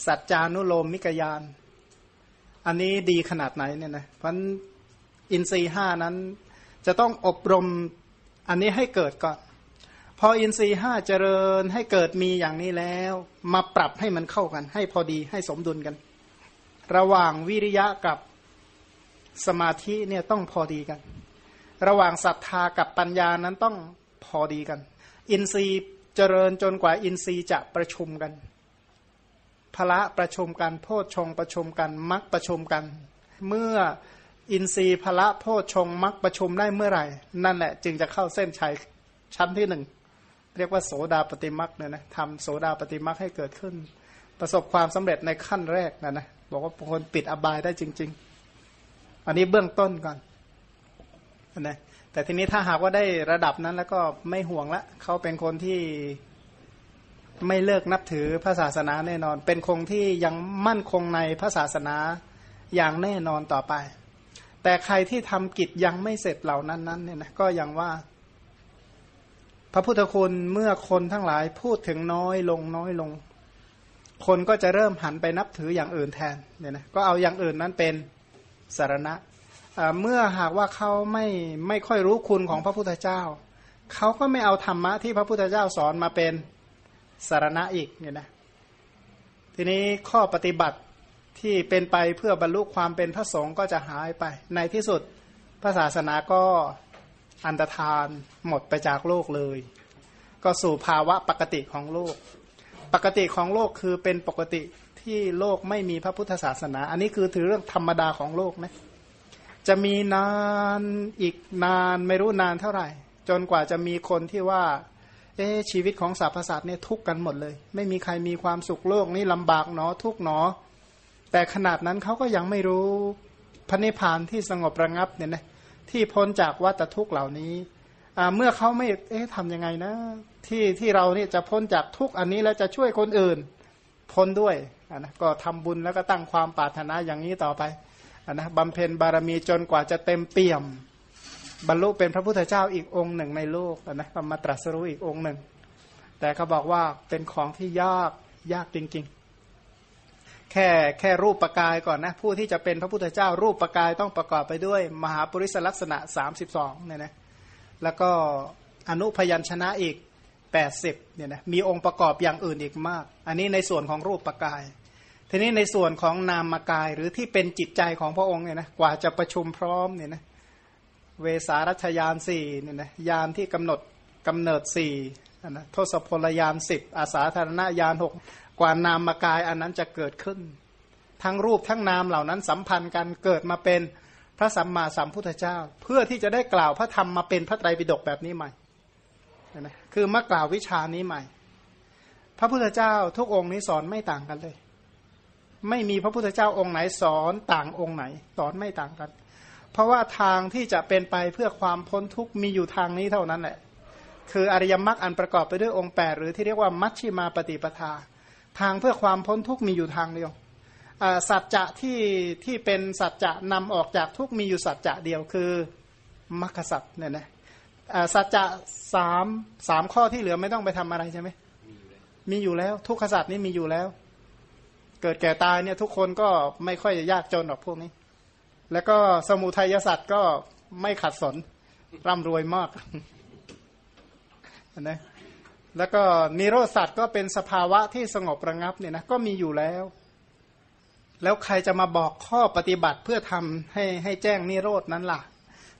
สัจจานุโลมมิกยาน อันนี้ดีขนาดไหนเนี่ยนะเพราะอินทรีห้านั้นจะต้องอบรมอันนี้ให้เกิดก่อน พออินทรีห้าเจริญให้เกิดมีอย่างนี้แล้ว มาปรับให้มันเข้ากัน ให้พอดีให้สมดุลกัน ระหว่างวิริยะกับสมาธิเนี่ยต้องพอดีกัน ระหว่างศรัทธากับปัญญานั้นต้องพอดีกัน อินทรีย์เจริญจนกว่าอินทรีย์จะประชุมกัน พละประชุมกันโพชฌงประชุมกันมักประชุมกัน เมื่ออินทรีย์พละโพชฌงมักประชุมได้เมื่อไหร่ นั่นแหละจึงจะเข้าเส้นชัยชั้นที่หนึ่งเรียกว่าโสดาปฏิมักเนี่ยนะทำโสดาปฏิมักให้เกิดขึ้น ประสบความสำเร็จในขั้นแรกนะนะบอกว่าคนปิดอบายได้จริง ๆ อันนี้เบื้องต้นก่อนนะแต่ทีนี้ถ้าหากว่าได้ระดับนั้นแล้วก็ไม่ห่วงละเขาเป็นคนที่ ไม่เลิกนับถือพระศาสนาแน่นอน เป็นคงที่ยังมั่นคงในพระศาสนาอย่างแน่นอนต่อไป แต่ใครที่ทำกิจยังไม่เสร็จเหล่านั้นนั้นเนี่ยนะก็ยังว่า พระพุทธคุณเมื่อคนทั้งหลายพูดถึงน้อยลงน้อยลง คนก็จะเริ่มหันไปนับถืออย่างอื่นแทนเนี่ยนะก็เอาอย่างอื่นนั้นเป็นสารณะเมื่อหากว่าเขาไม่ไม่ค่อยรู้คุณของพระพุทธเจ้า เขาก็ไม่เอาธรรมะที่พระพุทธเจ้าสอนมาเป็น สารณะอีกเนี่ยนะทีนี้ข้อปฏิบัติที่เป็นไปเพื่อบรรลุความเป็นพระสงฆ์ก็จะหายไป ในที่สุดพระศาสนาก็อันตรธานหมดไปจากโลกเลย ก็สู่ภาวะปกติของโลก ปกติของโลกคือเป็นปกติที่โลกไม่มีพระพุทธศาสนา อันนี้คือถือเรื่องธรรมดาของโลกนะจะมีนานอีกนานไม่รู้นานเท่าไหร่ จนกว่าจะมีคนที่ว่า เอ๊ชีวิตของสรรพสัตว์เนี่ยทุกข์กันหมดเลย ไม่มีใครมีความสุขโลกนี้ลำบากหนอทุกหนอ แต่ขนาดนั้นเขาก็ยังไม่รู้พระนิพพานที่สงบระงับเนี่ยนะที่พ้นจากวัฏทุกข์เหล่านี้เมื่อเขาไม่เอ๊ะทำยังไงนะ ที่ที่เราเนี่ยจะพ้นจากทุกอันนี้แล้วจะช่วยคนอื่น พ้นด้วยนะก็ทำบุญแล้วก็ตั้งความปรารถนาอย่างนี้ต่อไปนะบำเพ็ญบารมีจนกว่าจะเต็มเปี่ยม บรรลุเป็นพระพุทธเจ้าอีกองค์หนึ่งในโลกนะก็มาตรัสรู้อีกองค์หนึ่ง แต่เขาบอกว่าเป็นของที่ยากยากจริง ๆ แค่แค่รูปประกายก่อนนะ ผู้ที่จะเป็นพระพุทธเจ้า รูปประกายต้องประกอบไปด้วย มหาปริศลักษณะ 32เนี่ยนะแล้วก็อนุพยัญชนะอีก 80เนี่ยนะมีองค์ประกอบอย่างอื่นอีกมาก อันนี้ในส่วนของรูปประกายทีนี้ในส่วนของนามกายหรือที่เป็นจิตใจของพระองค์เนี่ยนะกว่าจะประชุมพร้อมเนี่ยนะ เวสารัชยานสี่เนี่ยนะยานที่กำหนดกำเนิดสี่นะทศพลยานสิบอาสาธารณยานหกกว่านามกายอันนั้นจะเกิดขึ้น ทั้งรูปทั้งนามเหล่านั้นสัมพันธ์กันเกิดมาเป็นพระสัมมาสัมพุทธเจ้า เพื่อที่จะได้กล่าวพระธรรมมาเป็นพระไตรปิฎกแบบนี้ใหม่นะคือมากล่าววิชานี้ใหม่ พระพุทธเจ้าทุกองค์นี้สอนไม่ต่างกันเลย ไม่มีพระพุทธเจ้าองค์ไหนสอนต่างองค์ไหน สอนไม่ต่างกัน เพราะว่าทางที่จะเป็นไปเพื่อความพ้นทุกข์มีอยู่ทางนี้เท่านั้นแหละ คืออริยมรรคอันประกอบไปด้วยองค์ 8 หรือที่เรียกว่ามัชชิมาปฏิปทา ทางเพื่อความพ้นทุกข์มีอยู่ทางเดียวสัจจะที่ที่เป็นสัจจะนำออกจากทุกมีอยู่สัจจะเดียวคือมรรคสัจเนี่ยนะสัจจะสามสามข้อที่เหลือไม่ต้องไปทำอะไรใช่ไหมมีอยู่แล้ว ทุกขสัจนี้มีอยู่แล้ว เกิดแก่ตายเนี่ยทุกคนก็ไม่ค่อยจะยากจนหรอกพวกนี้ แล้วก็สมุทัยสัตว์ก็ไม่ขัดสน ร่ำรวยมากนะแล้วก็นิโรธสัตว์ก็เป็นสภาวะที่สงบระงับเนี่ยนะก็มีอยู่แล้ว แล้วใครจะมาบอกข้อปฏิบัติเพื่อทำให้ให้แจ้งนิโรดนั้นล่ะ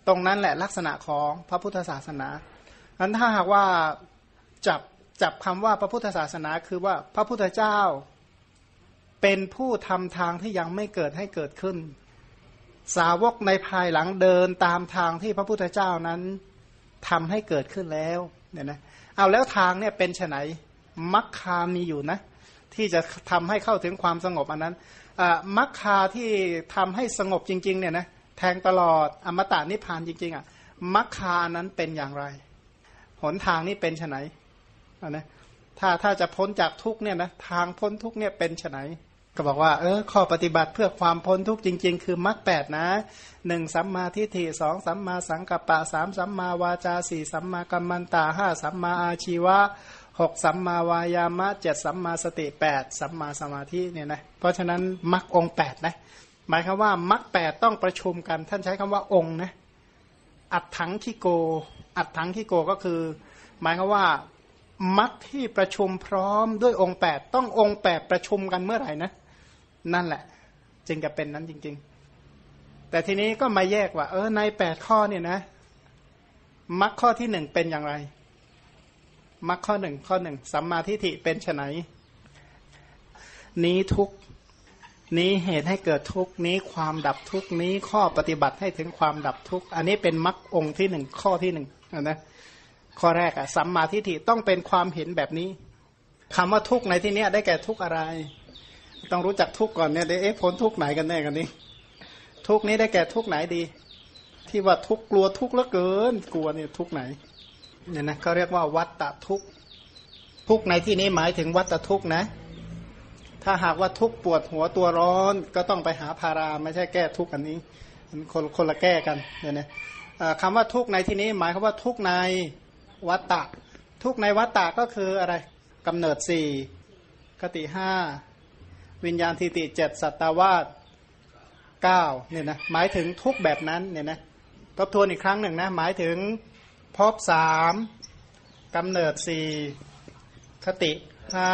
ตรงนั้นแหละลักษณะของพระพุทธศาสนาอันถ้าหากว่าจับจับคำว่าพระพุทธศาสนาคือว่าพระพุทธเจ้า เป็นผู้ทำทางที่ยังไม่เกิดให้เกิดขึ้น สาวกในภายหลังเดินตามทางที่พระพุทธเจ้านั้นทำให้เกิดขึ้นแล้วเนี่ยนะเอาแล้วทางเนี่ยเป็นไนมัคคามีอยู่นะ ที่จะทำให้เข้าถึงความสงบอันนั้นมัคคาที่ทำให้สงบจริงๆเนี่ยนะแทงตลอดอมตะนิพพานจริง ๆอะมัคคานั้นเป็นอย่างไร หนทางนี้เป็นไนนะถ้าถ้าจะพ้นจากทุกเนี่ยนะทางพ้นทุกเนี่ยเป็นไน ก็บอกว่าเออข้อปฏิบัติเพื่อความพ้นทุกข์จริง ๆ คือมรรคแปดนะหนึ่งสัมมาทิฏฐิสองสัมมาสังกัปปะสามสัมมาวาจาสี่สัมมากัมมันตาห้าสัมมาอาชีวะหกสัมมาวายามะเจ็ดสัมมาสติแปดสัมมาสมาธิเนี่ยนะเพราะฉะนั้นมรรคองแปดนะหมายคือว่ามรรคแปดต้องประชุมกัน ท่านใช้คำว่าองค์นะอัดถังที่โก อัดถังที่โกก็คือ หมายคือว่ามรรคที่ประชุมพร้อมด้วยองค์แปดต้ององค์แปดประชุมกันเมื่อไหร่นะ นั่นแหละ จึงจะเป็นนั้นจริง ๆ แต่ทีนี้ก็มาแยกว่า เออในแปดข้อเนี่ยนะมรรคข้อที่หนึ่งเป็นอย่างไรมรรคข้อหนึ่งข้อหนึ่งสัมมาทิฏฐิเป็นไนนี้ทุกนี้เหตุให้เกิดทุกนี้ความดับทุกนี้ข้อปฏิบัติให้ถึงความดับทุกอันนี้เป็นมรรคองค์ที่หนึ่งข้อที่หนึ่งนะข้อแรกอะสัมมาทิฏฐิต้องเป็นความเห็นแบบนี้คำว่าทุกในที่นี้ได้แก่ทุกอะไร ต้องรู้จักทุกก่อนเนี่ยเอ๊ะพ้นทุกไหนกันแน่กันนี้ ทุกนี้ได้แก่ทุกไหนดี ที่ว่าทุกกลัวทุกแล้วเกิน กลัวเนี่ยทุกไหนเนี่ยนะเขาเรียกว่าวัตตะทุกทุกในที่นี้หมายถึงวัตตะทุกนะ ถ้าหากว่าทุกปวดหัวตัวร้อน ก็ต้องไปหาพาราไม่ใช่แก้ทุกอันนี้คนคนละแก้กันเนี่ยนะคำว่าทุกในที่นี้หมายความว่าทุกในวัตตะทุกในวัตตะก็คืออะไรกำเนิดสี่คติห้า วิญญาณทิติเจ็ดสัตวาสเก้าเนี่ยนะหมายถึงทุกแบบนั้นเนี่ยนะทบทวนอีกครั้งหนึ่งนะหมายถึงพบสามกำเนิดสี่คติห้า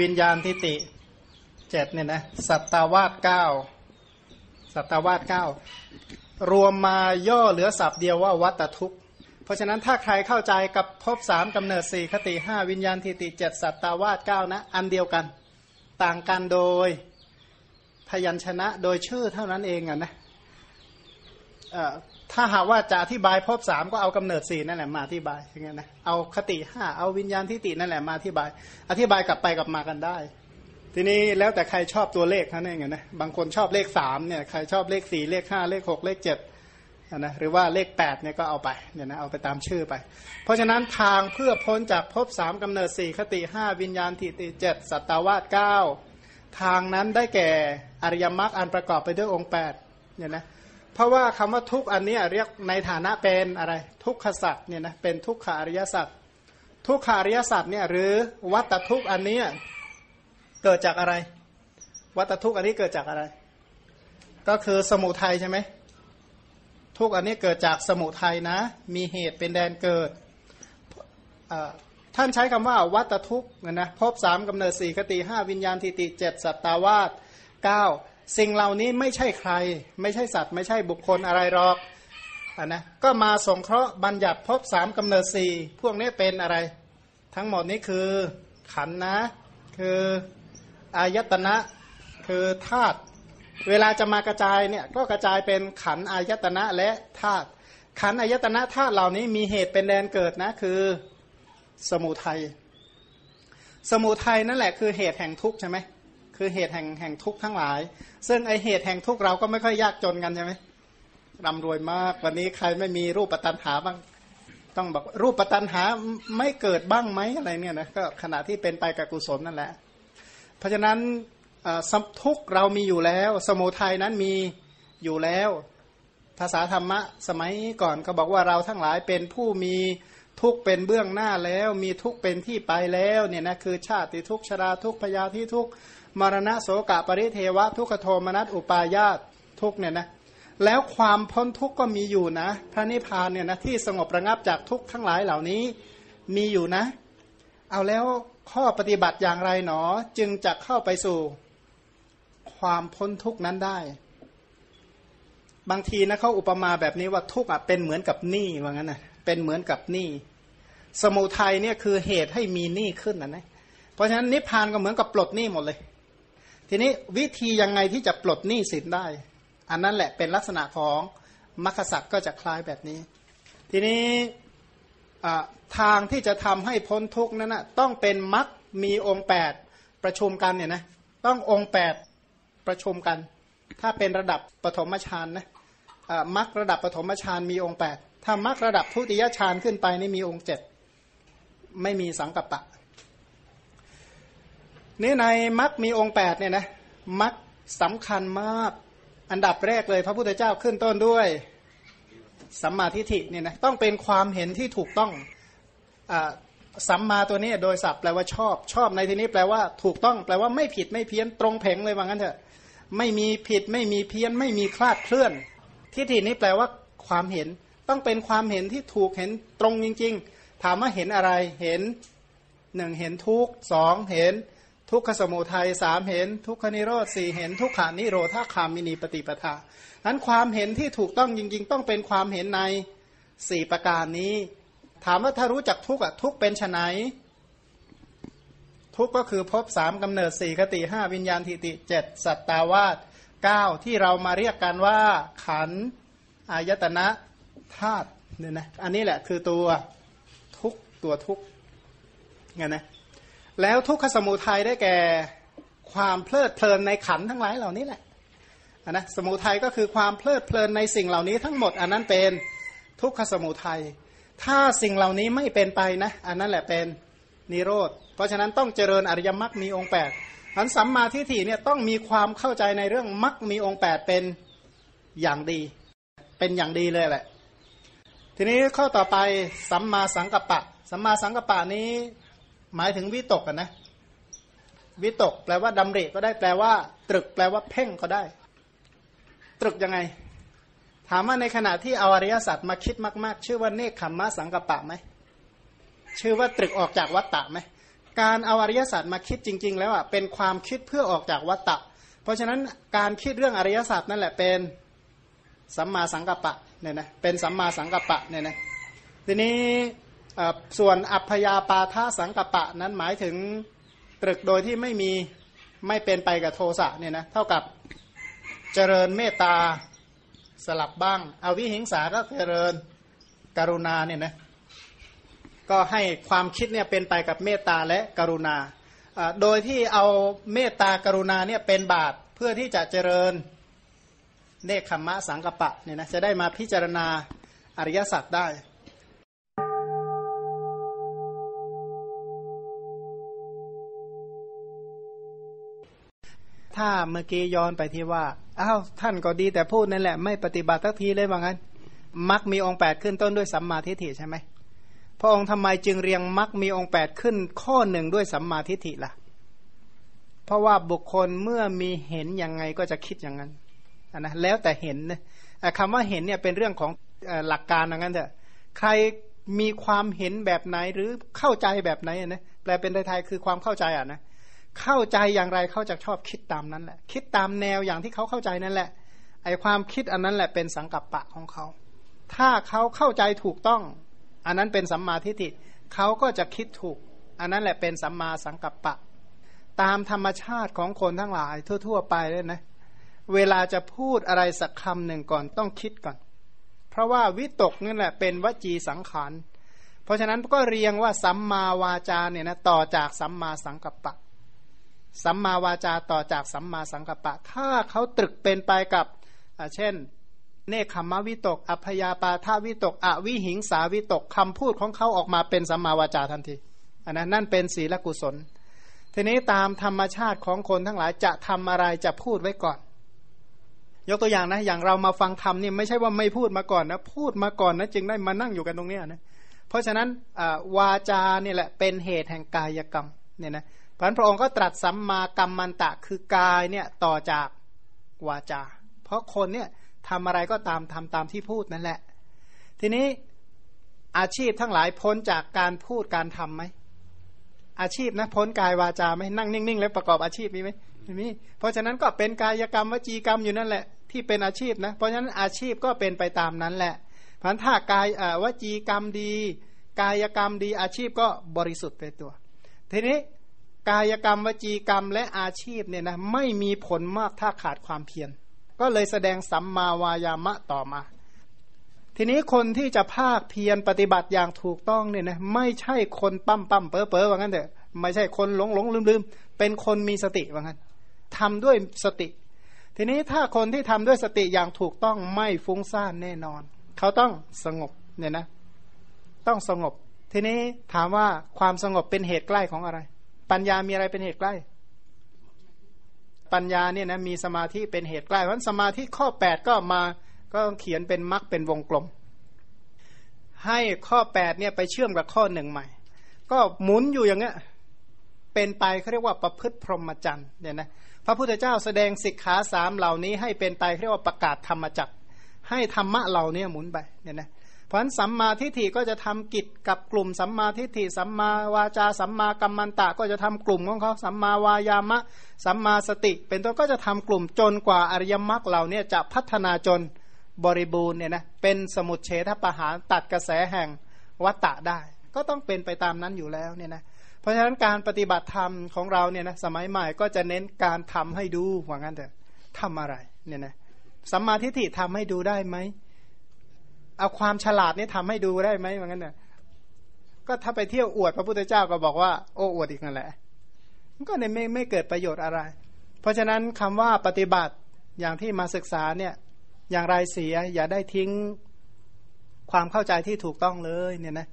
วิญญาณทิติเจ็ดเนี่ยนะสัตวาสเก้าสัตวาสเก้ารวมมาย่อเหลือสับเดียวว่าวัตทุกเพราะฉะนั้นถ้าใครเข้าใจกับพบสามกำเนิดสี่คติห้าวิญญาณทิติเจ็ดสัตวาสเก้านะ อันเดียวกัน ต่างกันโดยพยัญชนะโดยชื่อเท่านั้นเองอะนะถ้าหากว่าจะอธิบายพบสามก็เอากำเนิดสี่นั่นแหละมาอธิบายอย่างเงี้ยนะเอาคติห้าเอาวิญญาณทิฏฐินั่นแหละมาอธิบาย อธิบายกลับไปกลับมากันได้ ทีนี้แล้วแต่ใครชอบตัวเลขเท่านั้นเองนะบางคนชอบเลขสามเนี่ยใครชอบเลขสี่เลขห้าเลขหกเลขเจ็ด นะหรือว่าเลข8เนี่ยก็เอาไปเนี่ยนะเอาไปตามชื่อไป เพราะฉะนั้นทางเพื่อพ้นจากภพสามกำเนิดสี่คติห้าวิญญาณทิติเจ็ดสัตตาวาสเก้าทางนั้นได้แก่อริยมรรคอันประกอบไปด้วยองค์8เนี่ยนะเพราะว่าคำว่าทุกอันนี้เรียกในฐานะเป็นอะไร ทุกขสัตว์เนี่ยนะเป็นทุกขาริยสัตว์ทุกขาริยสัตว์เนี่ยหรือวัตทุกอันนี้เกิดจากอะไร วัตทุกอันนี้เกิดจากอะไร ก็คือสมุทัยใช่ไหม ทุกอันนี้เกิดจากสมุทัยนะ มีเหตุเป็นแดนเกิด ท่านใช้คำว่าวัตทุกนะนะพบสามกำเนิดสี่คติห้าวิญญาณทิติเจ็ดสัตตาวาสเก้าสิ่งเหล่านี้ไม่ใช่ใคร ไม่ใช่สัตว์ ไม่ใช่บุคคลอะไรหรอกอนะก็มาสงเคราะห์บัญญัติพบสามกำเนิดสี่พวกนี้เป็นอะไร ทั้งหมดนี้คือขันนะ คืออายตนะ คือธาตุ เวลาจะมากระจายเนี่ยก็กระจายเป็นขันอายตนะและธาตุขันอายตนะธาตุเหล่านี้มีเหตุเป็นแดนเกิดนะคือสมุทัยสมุทัยนั่นแหละคือเหตุแห่งทุกข์ใช่ไหมคือเหตุแห่งแห่งทุกข์ทั้งหลาย ซึ่งไอเหตุแห่งทุกข์เราก็ไม่ค่อยยากจนกันใช่ไหมร่ำรวยมากวันนี้ใครไม่มีรูปปัตตันหาบ้างต้องบอกรูปปัตตันหาไม่เกิดบ้างไหมอะไรเนี่ยนะก็ขณะที่เป็นไปกับกุศลนั่นแหละ เพราะฉะนั้น สมทุกเรามีอยู่แล้ว สมุทัยนั้นมีอยู่แล้ว ภาษาธรรมะสมัยก่อนก็บอกว่าเราทั้งหลายเป็นผู้มีทุกเป็นเบื้องหน้าแล้ว มีทุกเป็นที่ไปแล้วเนี่ยนะคือชาติทุกชราทุกพยาธิทุกมรณะโสกะปริเทวะ ทุกขโทมนัสอุปายาตทุกเนี่ยนะแล้วความพ้นทุกข์ก็มีอยู่นะ พระนิพพานเนี่ยนะที่สงบระงับจากทุกข์ทั้งหลายเหล่านี้มีอยู่นะ เอาแล้วข้อปฏิบัติอย่างไรหนอจึงจะเข้าไปสู่ ความพ้นทุกนั้นได้ บางทีนะเขาอุปมาแบบนี้ว่าทุกข์เป็นเหมือนกับหนี้ว่างั้นนะเป็นเหมือนกับหนี้สมุทัยเนี่ยคือเหตุให้มีหนี้ขึ้นนะนะเพราะฉะนั้นนิพพานก็เหมือนกับปลดหนี้หมดเลย ทีนี้วิธียังไงที่จะปลดหนี้สินได้ อันนั้นแหละเป็นลักษณะของมรรคสัตว์ก็จะคล้ายแบบนี้ ทีนี้ทางที่จะทำให้พ้นทุกนั้นนะต้องเป็นมรรคมีองค์ 8 ประชุมกันเนี่ยนะต้ององค์ 8 ประชุมกัน ถ้าเป็นระดับปฐมฌานนะมรรคระดับปฐมฌานมีองค์แปดถ้ามรรคระดับทุติยฌานขึ้นไปนี่มีองค์เจ็ดไม่มีสังกัปปะนี่ในมรรคมีองค์แปดเนี่ยนะมรรคสำคัญมากอันดับแรกเลยพระพุทธเจ้าขึ้นต้นด้วยสัมมาทิฏฐิเนี่ยนะต้องเป็นความเห็นที่ถูกต้องอสัมมาตัวนี้โดยศัพท์แปลว่าชอบชอบในที่นี้แปลว่าถูกต้องแปลว่าไม่ผิดไม่เพี้ยนตรงเพ่งเลยว่างั้นเถอะ ไม่มีผิด ไม่มีเพี้ยน ไม่มีคลาดเคลื่อน ทิฏฐินี้แปลว่าความเห็นต้องเป็นความเห็นที่ถูกเห็นตรงจริง ๆ ถามว่าเห็นอะไรเห็นหนึ่งเห็นทุกสองเห็นทุกขสมุทัยสามเห็น ทุกขนิโรธสี่เห็น ทุกขานิโรธาคามินีปฏิปทานั้นความเห็นที่ถูกต้องจริง ๆ ต้องเป็นความเห็นในสี่ประการนี้ ถามว่าถ้ารู้จักทุกอะทุกเป็นไน ทุกก็คือพบสามกำเนิดสี่คติห้าวิญญาณทิติเจ็ดสัตตาวาสเก้าที่เรามาเรียกกันว่าขันอายตนะธาตุเนี่ยนะอันนี้แหละคือตัวทุกตัวทุกไงนะแล้วทุกขสมุทัยได้แก่ความเพลิดเพลินในขันทั้งหลายเหล่านี้แหละนนะสมุทัยก็คือความเพลิดเพลินในสิ่งเหล่านี้ทั้งหมด อันนั้นเป็นทุกขสมุทัยถ้าสิ่งเหล่านี้ไม่เป็นไปนะ อันนั้นแหละเป็น นิโรธ เพราะฉะนั้นต้องเจริญอริยมรรคมีองค์8อันสัมมาทิฏฐิเนี่ยต้องมีความเข้าใจในเรื่องมรรคมีองค์8เป็นอย่างดี เป็นอย่างดีเลยแหละ ทีนี้ข้อต่อไปสัมมาสังกัปปะ สัมมาสังกัปปะนี้หมายถึงวิตกกันนะ วิตกแปลว่าดำริก็ได้แปลว่า ตรึกแปลว่าเพ่งก็ได้ ตรึกยังไง ถามว่าในขณะที่เอาอริยสัจมาคิดมาก ๆ ชื่อว่าเนคขมมะสังกัปปะไหม ชื่อว่าตรึกออกจากวัตตะไหมการเอาอริยสัจมาคิดจริง ๆ แล้วอะเป็นความคิดเพื่อออกจากวัตตะ เพราะฉะนั้นการคิดเรื่องอริยสัจนั่นแหละเป็นสัมมาสังกัปปะเนี่ยนะเป็นสัมมาสังกัปปะเนี่ยนะทีนี้ส่วนอัพยาปาทาสังกัปปะนั้นหมายถึงตรึกโดยที่ไม่มีไม่เป็นไปกับโทสะเนี่ยนะเท่ากับเจริญเมตตาสลับบ้าง เอาวิหิงสาก็เจริญกรุณาเนี่ยนะ ก็ให้ความคิดเนี่ยเป็นไปกับเมตตาและกรุณา โดยที่เอาเมตตากรุณาเนี่ยเป็นบาตเพื่อที่จะเจริญเนคขมมะสังกปะเนี่ยนะจะได้มาพิจารณาอริยสัจได้ถ้าเมื่อกี้ย้อนไปที่ว่า อ้าว ท่านก็ดีแต่พูดนั่นแหละ ไม่ปฏิบัติทักทีเลยว่างั้น มักมีองค์แปดขึ้นต้นด้วยสัมมาทิฏฐิใช่ไหม พระองค์ทำไมจึงเรียงมักมีองค์แปดขึ้นข้อหนึ่งด้วยสัมมาทิฏฐิล่ะ เพราะว่าบุคคลเมื่อมีเห็นยังไงก็จะคิดอย่างนั้นนะแล้วแต่เห็นนะคำว่าเห็นเนี่ยเป็นเรื่องของหลักการอย่างนั้นเถอะใครมีความเห็นแบบไหนหรือเข้าใจแบบไหนนะแปลเป็นไทยๆคือความเข้าใจอะนะเข้าใจอย่างไรเขาจะชอบคิดตามนั้นแหละ คิดตามแนวอย่างที่เขาเข้าใจนั่นแหละไอความคิดอันนั้นแหละเป็นสังกัปปะของเขา ถ้าเขาเข้าใจถูกต้อง อันนั้นเป็นสัมมาทิฏฐิเขาก็จะคิดถูก อันนั้นแหละเป็นสัมมาสังกัปปะ ตามธรรมชาติของคนทั้งหลายทั่ว ๆ ไปเลยนะ เวลาจะพูดอะไรสักคำหนึ่งก่อนต้องคิดก่อน เพราะว่าวิตกนั่นแหละเป็นวจีสังขาร เพราะฉะนั้นก็เรียงว่าสัมมาวาจาเนี่ยนะต่อจากสัมมาสังกัปปะ สัมมาวาจาต่อจากสัมมาสังกัปปะ ถ้าเขาตรึกเป็นไปกับเช่น เนคขมวิตก อัพยาปาทาวิตก อวิหิงสาวิตกคำพูดของเขาออกมาเป็นสัมมาวาจาทันทีอันนั้นนั่นเป็นศีลกุศล ทีนี้ตามธรรมชาติของคนทั้งหลายจะทำอะไรจะพูดไว้ก่อน ยกตัวอย่างนะอย่างเรามาฟังธรรมนี่ไม่ใช่ว่าไม่พูดมาก่อนนะพูดมาก่อนนะจึงได้มานั่งอยู่กันตรงนี้นะเพราะฉะนั้นวาจาเนี่ยแหละเป็นเหตุแห่งกายกรรมเนี่ยนะพระพระองค์ก็ตรัสสัมมากรรมมันตะคือกายเนี่ยต่อจากวาจา เพราะคนเนี่ย ทำอะไรก็ตามทำตามที่พูดนั่นแหละ ทีนี้อาชีพทั้งหลายพ้นจากการพูดการทํำไหมอาชีพนะพ้นกายวาจาไหมนั่งนิ่งๆ แล้วประกอบอาชีพมีไหมไม่มีเพราะฉะนั้นก็เป็นกายกรรมวจีกรรมอยู่นั่นแหละ ที่เป็นอาชีพนะเพราะฉะนั้นอาชีพก็เป็นไปตามนั้นแหละพันถ้ากายวจีกรรมดี กายกรรมดีอาชีพก็บริสุทธิ์ไปตัว ทีนี้กายกรรมวจีกรรมและอาชีพเนี่ยนะไม่มีผลมากถ้าขาดความเพียร ก็เลยแสดงสัมมาวายามะต่อมา ทีนี้คนที่จะภาคเพียรปฏิบัติอย่างถูกต้องเนี่ยนะไม่ใช่คนปั้มปั้มเป๋อเป๋อว่างั้นเถอะไม่ใช่คนหลงหลงลืมลืมเป็นคนมีสติว่างั้นทำด้วยสติ ทีนี้ถ้าคนที่ทำด้วยสติอย่างถูกต้องไม่ฟุ้งซ่านแน่นอน เขาต้องสงบเนี่ยนะ ต้องสงบ ทีนี้ถามว่าความสงบเป็นเหตุใกล้ของอะไร ปัญญามีอะไรเป็นเหตุใกล้ ปัญญาเนี่ยนะมีสมาธิเป็นเหตุใกล้เพราะสมาธิข้อแปดก็มาก็เขียนเป็นมรรคเป็นวงกลม ให้ข้อแปดเนี่ยไปเชื่อมกับข้อหนึ่งใหม่ ก็หมุนอยู่อย่างเงี้ยเป็นไปเขาเรียกว่าประพฤติพรหมจรรย์เนี่ยนะพระพุทธเจ้าแสดงสิกขาสามเหล่านี้ให้เป็นไปเรียกว่าประกาศธรรมจักให้ธรรมะเหล่านี้หมุนไปเนี่ยนะ เพราะฉะนั้นสัมมาทิฏฐิก็จะทำกิจกับกลุ่มสัมมาทิฏฐิสัมมาวาจาสัมมากัมมันตะก็จะทำกลุ่มของเขาสัมมาวายามะ สัมมาสติ เป็นต้นก็จะทำกลุ่มจนกว่าอริยมรรคเหล่านี้จะพัฒนาจนบริบูรณ์เนี่ยนะเป็นสมุทเฉทประหารตัดกระแสแห่งวัตตะได้ ก็ต้องเป็นไปตามนั้นอยู่แล้วเนี่ยนะเพราะฉะนั้นการปฏิบัติธรรมของเราเนี่ยนะสมัยใหม่ก็จะเน้นการทำให้ดูว่างั้นเถอะทำอะไรเนี่ยนะสัมมาทิฏฐิทำให้ดูได้ไหม เอาความฉลาดนี่ทำให้ดูได้ไหมว่างั้นเถอะก็ถ้าไปเที่ยวอวดพระพุทธเจ้าก็บอกว่าโอ้อวดอีกนั่นแหละมันก็ไม่ไม่เกิดประโยชน์อะไร เพราะฉะนั้นคำว่าปฏิบัติอย่างที่มาศึกษาเนี่ย อย่างไรเสียอย่าได้ทิ้งความเข้าใจที่ถูกต้องเลยเนี่ยนะ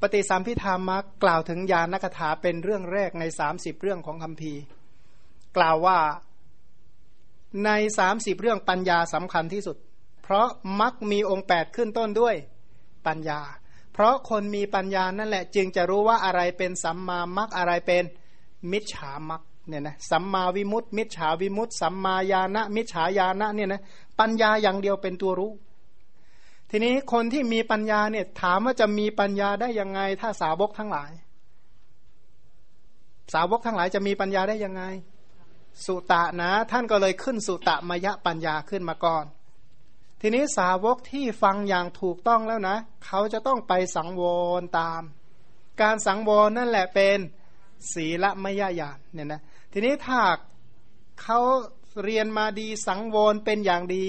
ปฏิสัมพิธามักกล่าวถึงยานกถาเป็นเรื่องแรกในสามสิบเรื่องของคำพีร์ กล่าวว่าในสามสิบเรื่องปัญญาสำคัญที่สุด เพราะมักมีองค์แปดขึ้นต้นด้วยปัญญา เพราะคนมีปัญญานั่นแหละ จึงจะรู้ว่าอะไรเป็นสัมมามักอะไรเป็นมิจฉามักเนี่ยนะสัมมาวิมุตติ มิจฉาวิมุตติสัมมาญาณมิจฉาญาณเนี่ยนะปัญญาอย่างเดียวเป็นตัวรู้ ทีนี้คนที่มีปัญญาเนี่ยถามว่าจะมีปัญญาได้ยังไง ถ้าสาวกทั้งหลาย สาวกทั้งหลายจะมีปัญญาได้ยังไง สุตะนะ ท่านก็เลยขึ้นสุตะมยะปัญญาขึ้นมาก่อน ทีนี้สาวกที่ฟังอย่างถูกต้องแล้วนะ เขาจะต้องไปสังวรตาม การสังวรนั่นแหละเป็นศีละมยญาณเนี่ยนะทีนี้ถ้าเขาเรียนมาดีสังวรเป็นอย่างดี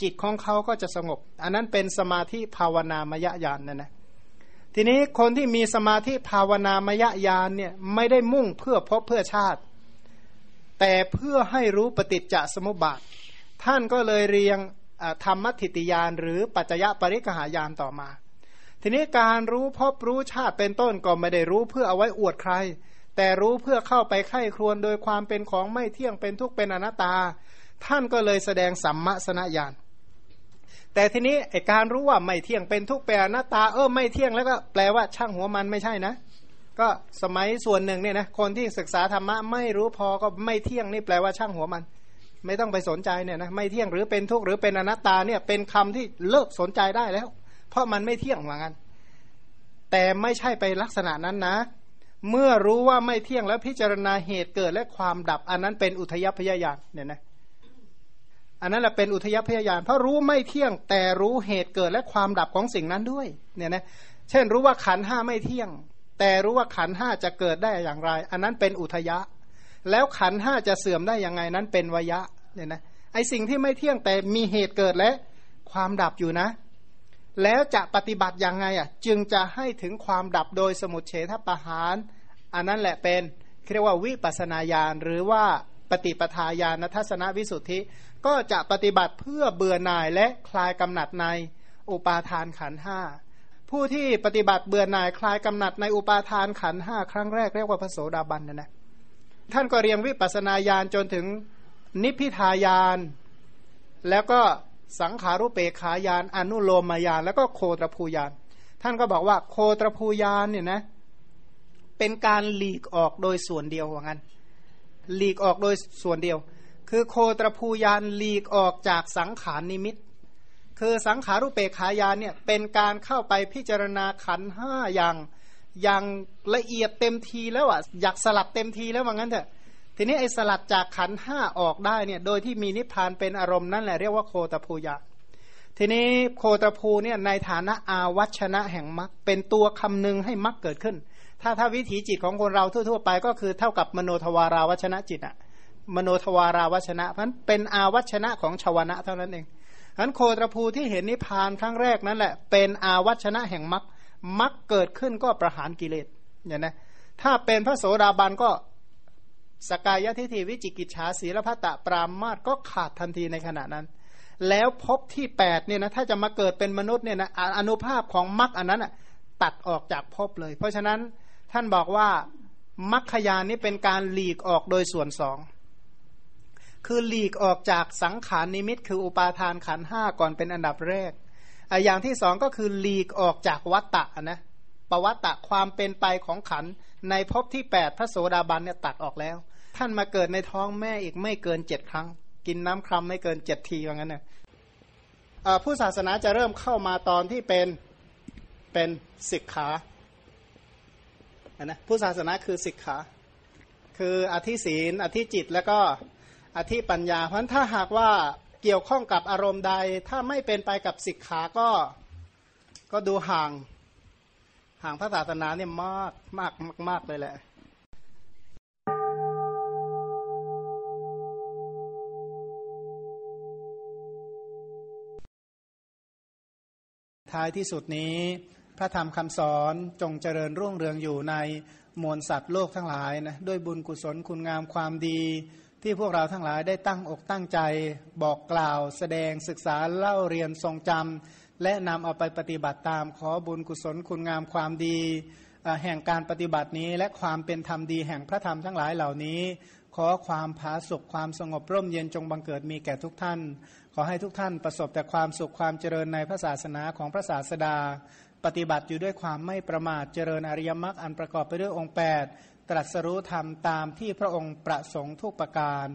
จิตของเขาก็จะสงบ อันนั้นเป็นสมาธิภาวนามยญาณนนะนะทีนี้คนที่มีสมาธิภาวนามยญาณเนี่ยไม่ได้มุ่งเพื่อพบเพื่อชาติ แต่เพื่อให้รู้ปฏิจจสมุปบาท ท่านก็เลยเรียง ธรรมทิติยานหรือปัจจยปริกหายานต่อมา ทีนี้การรู้พบรู้ชาติเป็นต้นก็ไม่ได้รู้เพื่อเอาไว้อวดใคร แต่รู้เพื่อเข้าไปไข้ครวนโดยความเป็นของไม่เที่ยงเป็นทุกข์เป็นอนัตตา ท่านก็เลยแสดงสัมมาสนญาณแต่ทีนี้ไอการรู้ว่าไม่เที่ยงเป็นทุกข์เป็นอนัตตาเออไม่เที่ยงแล้วก็แปลว่าช่างหัวมันไม่ใช่นะก็สมัยส่วนหนึ่งเนี่ยนะคนที่ศึกษาธรรมะไม่รู้พอก็ไม่เที่ยงนี่แปลว่าช่างหัวมัน ไม่ต้องไปสนใจเนี่ยนะไม่เที่ยงหรือเป็นทุกข์หรือเป็นอนัตตาเนี่ยเป็นคำที่เลิกสนใจได้แล้ว เพราะมันไม่เที่ยงเหมือนกันแต่ไม่ใช่ไปลักษณะนั้นนะ เมื่อรู้ว่าไม่เที่ยงแล้วพิจารณาเหตุเกิดและความดับ อันนั้นเป็นอุทยพยายานเนี่ยนะอันนั้นแหละเป็นอุทยพยายานเพราะรู้ไม่เที่ยง แต่รู้เหตุเกิดและความดับของสิ่งนั้นด้วยเนี่ยนะเช่นรู้ว่าขันห้าไม่เที่ยง แต่รู้ว่าขันห้าจะเกิดได้อย่างไร อันนั้นเป็นอุทยะ แล้วขันห้าจะเสื่อมได้ยังไงนั้นเป็นวยะเนี่ยนะไอสิ่งที่ไม่เที่ยงแต่มีเหตุเกิดและความดับอยู่นะ แล้วจะปฏิบัติยังไงอะจึงจะให้ถึงความดับโดยสมุทเฉทประหาร อันนั้นแหละเป็นเรียกว่าวิปัสนาญาณหรือว่าปฏิปทาญาณทัศนวิสุทธิ ก็จะปฏิบัติเพื่อเบื่อหน่ายและคลายกำหนัดในอุปาทานขันห้าผู้ที่ปฏิบัติเบื่อหน่ายคลายกำหนัดในอุปาทานขันห้าครั้งแรกเรียกว่าพระโสดาบันนะนะ ท่านก็เรียงวิปัสนาญาณจนถึงนิพพิทายาน แล้วก็สังขารุเปขายาน อนุโลมายาน แล้วก็โคตรภูยาน ท่านก็บอกว่าโคตรภูยานเนี่ยนะ เป็นการหลีกออกโดยส่วนเดียวว่างั้น หลีกออกโดยส่วนเดียว คือโคตรภูยานหลีกออกจากสังขารนิมิต คือสังขารุเปขายานเนี่ยเป็นการเข้าไปพิจารณาขันห้าอย่าง อย่างละเอียดเต็มทีแล้วอะอยากสลัดเต็มทีแล้วว่างั้นเถอะทีนี้ไอ้สลัดจากขันห้าออกได้เนี่ยโดยที่มีนิพพานเป็นอารมณ์นั่นแหละเรียกว่าโคตภูยะ ทีนี้โคตภูเนี่ยในฐานะอาวัชนะแห่งมรรคเป็นตัวคำนึงให้มรรคเกิดขึ้น ถ้าถ้าวิถีจิตของคนเราทั่ว ๆ ไปก็คือเท่ากับมโนทวาราวัชนะจิตอะมโนทวาราวัชนะเพราะเป็นอาวัชนะของชาวนะเท่านั้นเองฉะนั้นโคตรภูที่เห็นนิพพานครั้งแรกนั่นแหละเป็นอาวัชนะแห่งมรรค มรรคเกิดขึ้นก็ประหารกิเลสเนี่ยนะถ้าเป็นพระโสดาบันก็สกายทิฏฐิวิจิกิจฉาศีลพัตตปรามาตก็ขาดทันทีในขณะนั้น แล้วพบที่แปดเนี่ยนะถ้าจะมาเกิดเป็นมนุษย์เนี่ยนะอนุภาพของมรรคอันนั้นตัดออกจากภพเลย เพราะฉะนั้นท่านบอกว่ามรรคยานนี้เป็นการหลีกออกโดยส่วนสองคือหลีกออกจากสังขารนิมิต คืออุปาทานขันห้าก่อนเป็นอันดับแรก อย่างที่สองก็คือหลีกออกจากวัตตะนะปวัตตะความเป็นไปของขันในภพที่แปดพระโสดาบันเนี่ยตัดออกแล้ว ท่านมาเกิดในท้องแม่อีกไม่เกินเจ็ดครั้ง กินน้ำครำไม่เกินเจ็ดทีว่างั้นเนี่ยผู้ศาสนาจะเริ่มเข้ามาตอนที่เป็นเป็นสิกขานนะผู้ศาสนาคือสิกขาคืออธิศีล อธิจิตแล้วก็อธิปัญญา เพราะถ้าหากว่า เกี่ยวข้องกับอารมณ์ใด ถ้าไม่เป็นไปกับสิกขาก็ก็ดูห่างห่างพระศาสนาเนี่ยมากมากมากเลยแหละท้ายที่สุดนี้พระธรรมคำสอนจงเจริญรุ่งเรืองอยู่ในมวลสัตว์โลกทั้งหลายนะด้วยบุญกุศลคุณงามความดี ที่พวกเราทั้งหลายได้ตั้งอกตั้งใจบอกกล่าว แสดงศึกษาเล่าเรียนทรงจำและนำเอาไปปฏิบัติตามขอบุญกุศลคุณงามความดี แห่งการปฏิบัตินี้และความเป็นธรรมดีแห่งพระธรรมทั้งหลายเหล่านี้ ขอความผาสุขความสงบร่มเย็นจงบังเกิดมีแก่ทุกท่าน ขอให้ทุกท่านประสบแต่ความสุขความเจริญในพระศาสนาของพระศาสดา ปฏิบัติอยู่ด้วยความไม่ประมาทเจริญอริยมรรคอันประกอบไปด้วยองค์8 ตรัสรู้ธรรมตามที่พระองค์ประสงค์ทุกประการ